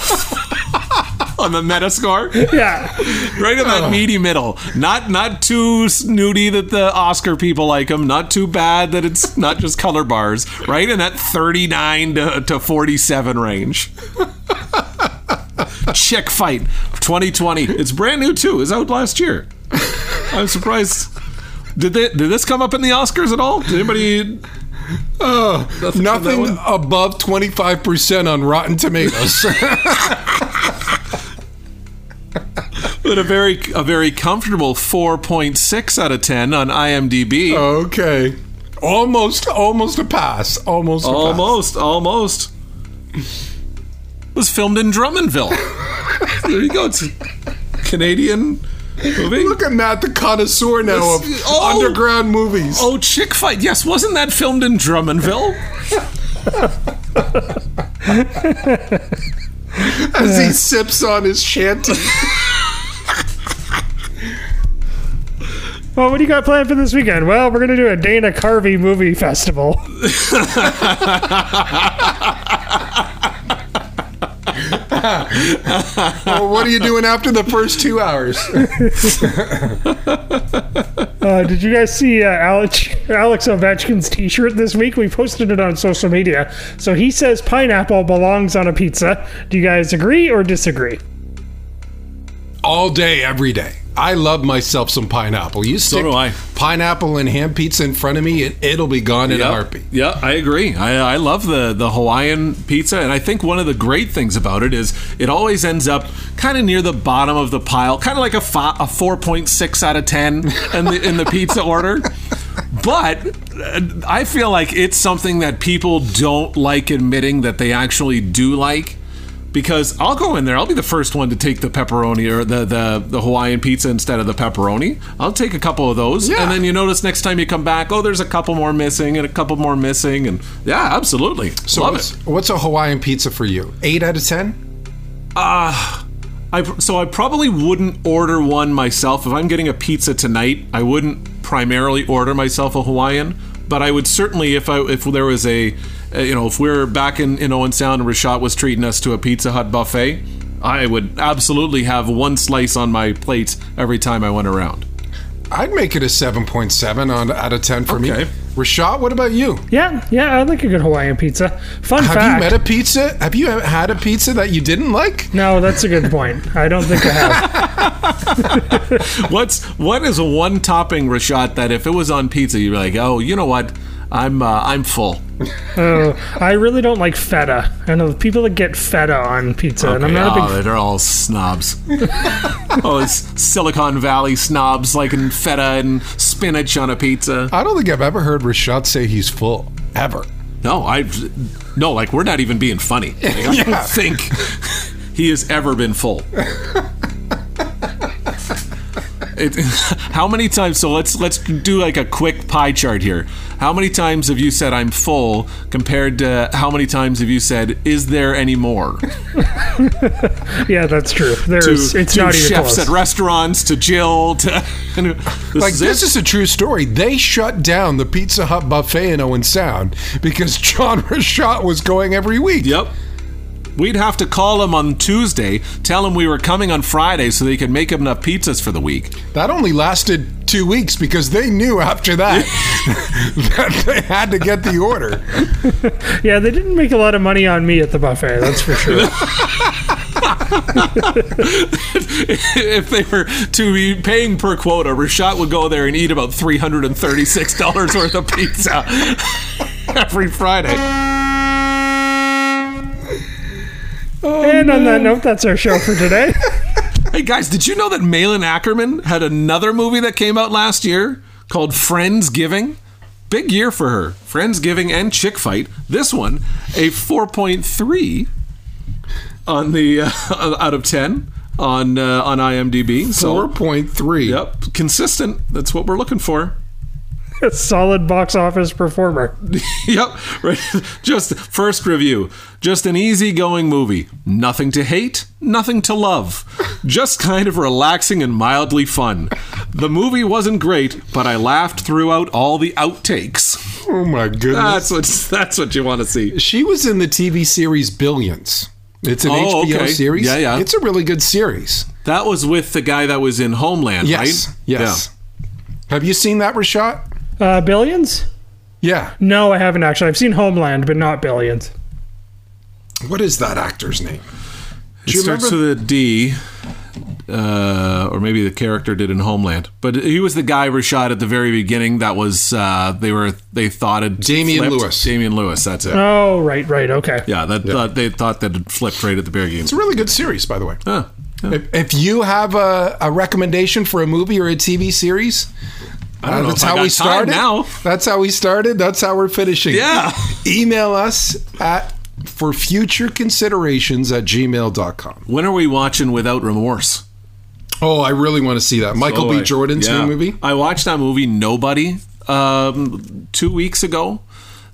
[SPEAKER 5] On the Metascore,
[SPEAKER 6] yeah.
[SPEAKER 5] right in that oh. meaty middle. Not not too snooty that the Oscar people like him. Not too bad that it's not just color bars. Right in that thirty nine to, to forty seven range. Chick Fight 2020. It's brand new too. It's out last year. I'm surprised. Did they, did this come up in the Oscars at all? Did anybody?
[SPEAKER 7] Oh,
[SPEAKER 5] Nothing
[SPEAKER 7] nothing, above 25% on Rotten Tomatoes.
[SPEAKER 5] But a very a very comfortable 4.6 out of 10 on IMDb.
[SPEAKER 7] okay. Almost, almost a pass. Almost a pass.
[SPEAKER 5] Almost, almost. Was filmed in Drummondville. there you go. It's Canadian movie.
[SPEAKER 7] Look at Matt, the connoisseur now of
[SPEAKER 5] This- oh.
[SPEAKER 7] underground movies.
[SPEAKER 5] Oh, Chick Fight. Yes, wasn't that filmed in Drummondville?
[SPEAKER 7] As he sips on his Chianti.
[SPEAKER 6] Well, what do you got planned for this weekend? Well, we're going to do a Dana Carvey movie festival.
[SPEAKER 7] well, what are you doing after the first two hours?
[SPEAKER 6] Uh, did you guys see uh, Alex, Alex Ovechkin's t shirt this week? We posted it on social media. So he says pineapple belongs on a pizza. Do you guys agree or disagree?
[SPEAKER 7] All day, every day. I love myself some pineapple. You stick
[SPEAKER 5] do I.
[SPEAKER 7] pineapple and ham pizza in front of me, it, it'll be gone in a heartbeat.
[SPEAKER 5] Yeah, I agree. I, I love the, the Hawaiian pizza, and I think one of the great things about it is it always ends up kind of near the bottom of the pile, kind of like a, a 4.6 out of 10 in the, in the pizza order. But uh, I feel like it's something that people don't like admitting that they actually do like. Because I'll go in there. I'll be the first one to take the pepperoni or the the, the Hawaiian pizza instead of the pepperoni. I'll take a couple of those,
[SPEAKER 7] Yeah.
[SPEAKER 5] and then you notice next time you come back, oh, there's a couple more missing and a couple more missing, and yeah, absolutely,
[SPEAKER 7] So
[SPEAKER 5] love
[SPEAKER 7] what's,
[SPEAKER 5] it.
[SPEAKER 7] what's a Hawaiian pizza for you? Eight out of ten?
[SPEAKER 5] Ah. I, so I probably wouldn't order one myself if I'm getting a pizza tonight. I wouldn't primarily order myself a Hawaiian, but I would certainly if I if there was a, uh, you know if we are back in in Owen Sound and Rashat was treating us to a Pizza Hut buffet, I would absolutely have one slice on my plate every time I went around.
[SPEAKER 7] I'd make it a seven point seven on out of ten for me.
[SPEAKER 5] Okay.
[SPEAKER 7] Rashad, what about you?
[SPEAKER 6] Yeah, yeah, I like a good Hawaiian pizza. Fun
[SPEAKER 7] Have
[SPEAKER 6] fact.
[SPEAKER 7] Have you met a pizza? Have you had a pizza that you didn't like?
[SPEAKER 6] no, that's a good point. I don't think I have.
[SPEAKER 5] What's what is a one topping Rashat that if it was on pizza you'd be like, oh, you know what, I'm uh, I'm full.
[SPEAKER 6] Oh, I really don't like feta. I know people that get feta on pizza, and I'm
[SPEAKER 5] Okay,
[SPEAKER 6] not a
[SPEAKER 5] oh,
[SPEAKER 6] big.
[SPEAKER 5] they're all snobs. oh, it's Silicon Valley snobs like in feta and spinach on a pizza.
[SPEAKER 7] I don't think I've ever heard Rashad say he's full ever.
[SPEAKER 5] No, I no, like we're not even being funny. Like, I
[SPEAKER 7] Yeah.
[SPEAKER 5] don't think he has ever been full. It, how many times? So let's let's do like a quick pie chart here. How many times have you said I'm full compared to how many times have you said is there any more?
[SPEAKER 6] Yeah, that's true.
[SPEAKER 5] to,
[SPEAKER 6] it's
[SPEAKER 5] to
[SPEAKER 6] not even
[SPEAKER 5] chefs
[SPEAKER 6] close.
[SPEAKER 5] at restaurants, to Jill, to this
[SPEAKER 7] like
[SPEAKER 5] is
[SPEAKER 7] this
[SPEAKER 5] it.
[SPEAKER 7] is a true story. They shut down the Pizza Hut buffet in Owen Sound because John Rashad was going every week.
[SPEAKER 5] Yep. We'd have to call him on Tuesday, tell him we were coming on Friday so they could make him enough pizzas for the week.
[SPEAKER 7] That only lasted two weeks because they knew after that that they had to get the order.
[SPEAKER 6] Yeah, they didn't make a lot of money on me at the buffet. That's for sure.
[SPEAKER 5] if they were to be paying per quota, Rashad would go there and eat about $336 worth of pizza every Friday.
[SPEAKER 6] And on that note, that's our show for today.
[SPEAKER 5] Hey guys, did you know that Malin Akerman had another movie that came out last year called Friendsgiving? Big year for her. Friendsgiving and Chick Fight. This one, a 4.3 on the uh, out of 10 on uh, on IMDb. So
[SPEAKER 7] Four point three.
[SPEAKER 5] Yep, consistent. That's what we're looking for.
[SPEAKER 6] A solid box office performer.
[SPEAKER 5] yep, right. Just first review. Just an easygoing movie. Nothing to hate, nothing to love. Just kind of relaxing and mildly fun. The movie wasn't great, but I laughed throughout all the outtakes.
[SPEAKER 7] Oh my goodness.
[SPEAKER 5] That's what that's what you want to see.
[SPEAKER 7] She was in the TV series Billions. It's an
[SPEAKER 5] Oh,
[SPEAKER 7] HBO
[SPEAKER 5] okay.
[SPEAKER 7] series.
[SPEAKER 5] Yeah, yeah.
[SPEAKER 7] It's a really good series.
[SPEAKER 5] That was with the guy that was in Homeland,
[SPEAKER 7] Yes.
[SPEAKER 5] right?
[SPEAKER 7] Yes. Have you seen that, Rashad?
[SPEAKER 6] Uh, Billions?
[SPEAKER 7] Yeah.
[SPEAKER 6] No, I haven't actually. I've seen Homeland, but not Billions.
[SPEAKER 7] What is that actor's name?
[SPEAKER 5] It
[SPEAKER 7] Do you
[SPEAKER 5] starts
[SPEAKER 7] remember?
[SPEAKER 5] with a D, uh, or maybe the character did in Homeland. But he was the guy Rashad at the very beginning. That was uh, they were they thought it
[SPEAKER 7] Damian
[SPEAKER 5] flipped.
[SPEAKER 7] Lewis.
[SPEAKER 5] Damian Lewis. That's it.
[SPEAKER 6] Oh, right, right. Okay.
[SPEAKER 5] yeah, that Thought, they thought that it flipped right at the very beginning.
[SPEAKER 7] It's a really good series, by the way.
[SPEAKER 5] Huh.
[SPEAKER 7] If, if you have a, a recommendation for a movie or a TV series,
[SPEAKER 5] I don't
[SPEAKER 7] uh,
[SPEAKER 5] know
[SPEAKER 7] that's
[SPEAKER 5] if I
[SPEAKER 7] how
[SPEAKER 5] got
[SPEAKER 7] we started.
[SPEAKER 5] now.
[SPEAKER 7] That's how we started. That's how we're finishing.
[SPEAKER 5] Yeah.
[SPEAKER 7] Email us at for future considerations at gmail.com.
[SPEAKER 5] When are we watching Without Remorse?
[SPEAKER 7] Oh, I really want to see that. Michael
[SPEAKER 5] Oh,
[SPEAKER 7] B.
[SPEAKER 5] I-
[SPEAKER 7] Jordan's
[SPEAKER 5] yeah.
[SPEAKER 7] new movie.
[SPEAKER 5] I watched that movie Nobody um, two weeks ago.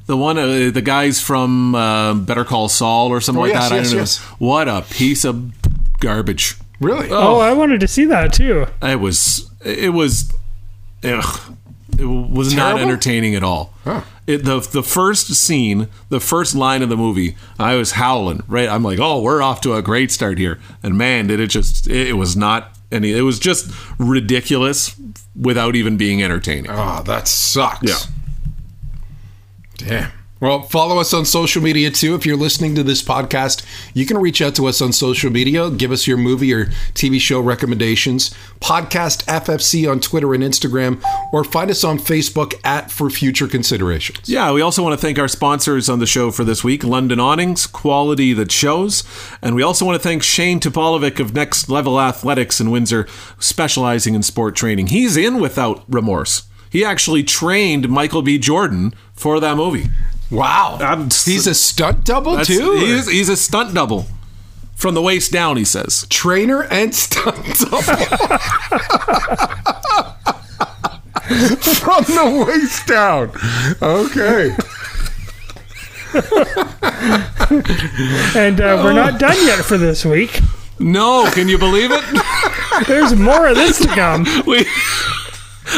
[SPEAKER 5] The one, uh, the guys from uh, Better Call Saul or something
[SPEAKER 7] Oh,
[SPEAKER 5] like
[SPEAKER 7] yes,
[SPEAKER 5] that.
[SPEAKER 7] yes,
[SPEAKER 5] I don't know.
[SPEAKER 7] yes.
[SPEAKER 5] What a piece of garbage.
[SPEAKER 7] Really?
[SPEAKER 6] Oh, I wanted to see that too.
[SPEAKER 5] It was. It was. Ugh, it was not entertaining at all.
[SPEAKER 7] Huh.
[SPEAKER 5] It, the the first scene, the first line of the movie, I was howling. Right, I'm like, oh, we're off to a great start here. And man, did it just? It, it was not any. It was just ridiculous without even being entertaining.
[SPEAKER 7] Oh, that sucks.
[SPEAKER 5] Yeah.
[SPEAKER 7] Damn. Well, follow us on social media too. If you're listening to this podcast, you can reach out to us on social media. Give us your movie or TV show recommendations. Podcast FFC on Twitter and Instagram, or find us on Facebook at For Future Considerations.
[SPEAKER 5] Yeah, we also want to thank our sponsors on the show for this week London Awnings, quality that shows. And we also want to thank Shane Topolovic of Next Level Athletics in Windsor, specializing in sport training. He's in without remorse. He actually trained Michael B. Jordan for that movie.
[SPEAKER 7] Wow.
[SPEAKER 5] I'm-
[SPEAKER 7] He's a stunt double too.
[SPEAKER 5] He is, he's a stunt double From the waist down, he says.
[SPEAKER 7] Trainer and stunt double. From the waist down. Okay.
[SPEAKER 6] and uh, we're not done yet for this week.
[SPEAKER 5] No, can you believe it?
[SPEAKER 6] There's more of this to come.
[SPEAKER 5] We,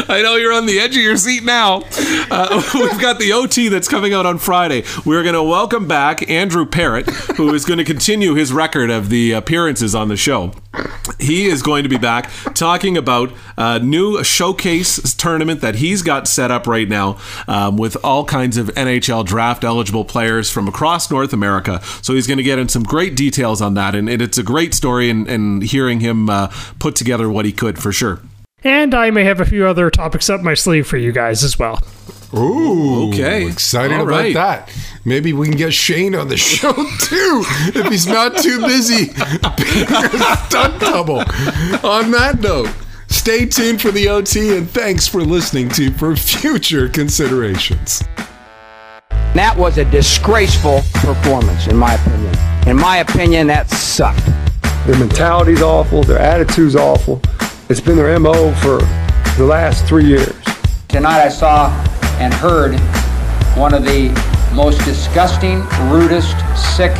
[SPEAKER 5] I know you're on the edge of your seat now. Uh, we've got the OT that's coming out on Friday. We're going to welcome back Andrew Parrott, who is going to continue his record of the appearances on the show. He is going to be back talking about a new showcase tournament that he's got set up right now um, with all kinds of NHL draft eligible players from across North America. So he's going to get in some great details on that, and, it's a great story. And, and hearing him uh, put together what he could for sure.
[SPEAKER 6] And I may have a few other topics up my sleeve for you guys as well.
[SPEAKER 7] Ooh,
[SPEAKER 5] Okay.
[SPEAKER 7] Excited
[SPEAKER 5] All
[SPEAKER 7] about
[SPEAKER 5] right.
[SPEAKER 7] that. Maybe we can get Shane on the show too if he's not too busy being a stunt double. On that note, stay tuned for the OT and thanks for listening to For Future Considerations.
[SPEAKER 13] That was a disgraceful performance, in my opinion. In my opinion, that sucked.
[SPEAKER 14] Their mentality's awful. Their attitude's awful. It's been their MO for the last three years.
[SPEAKER 13] Tonight I saw and heard one of the most disgusting, rudest, sick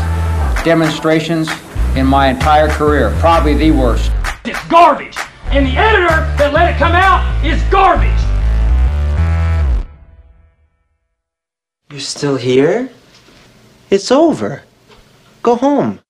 [SPEAKER 13] demonstrations in my entire career. Probably the worst.
[SPEAKER 15] It's garbage. And the editor that let it come out is garbage.
[SPEAKER 16] You're still here? It's over. Go home.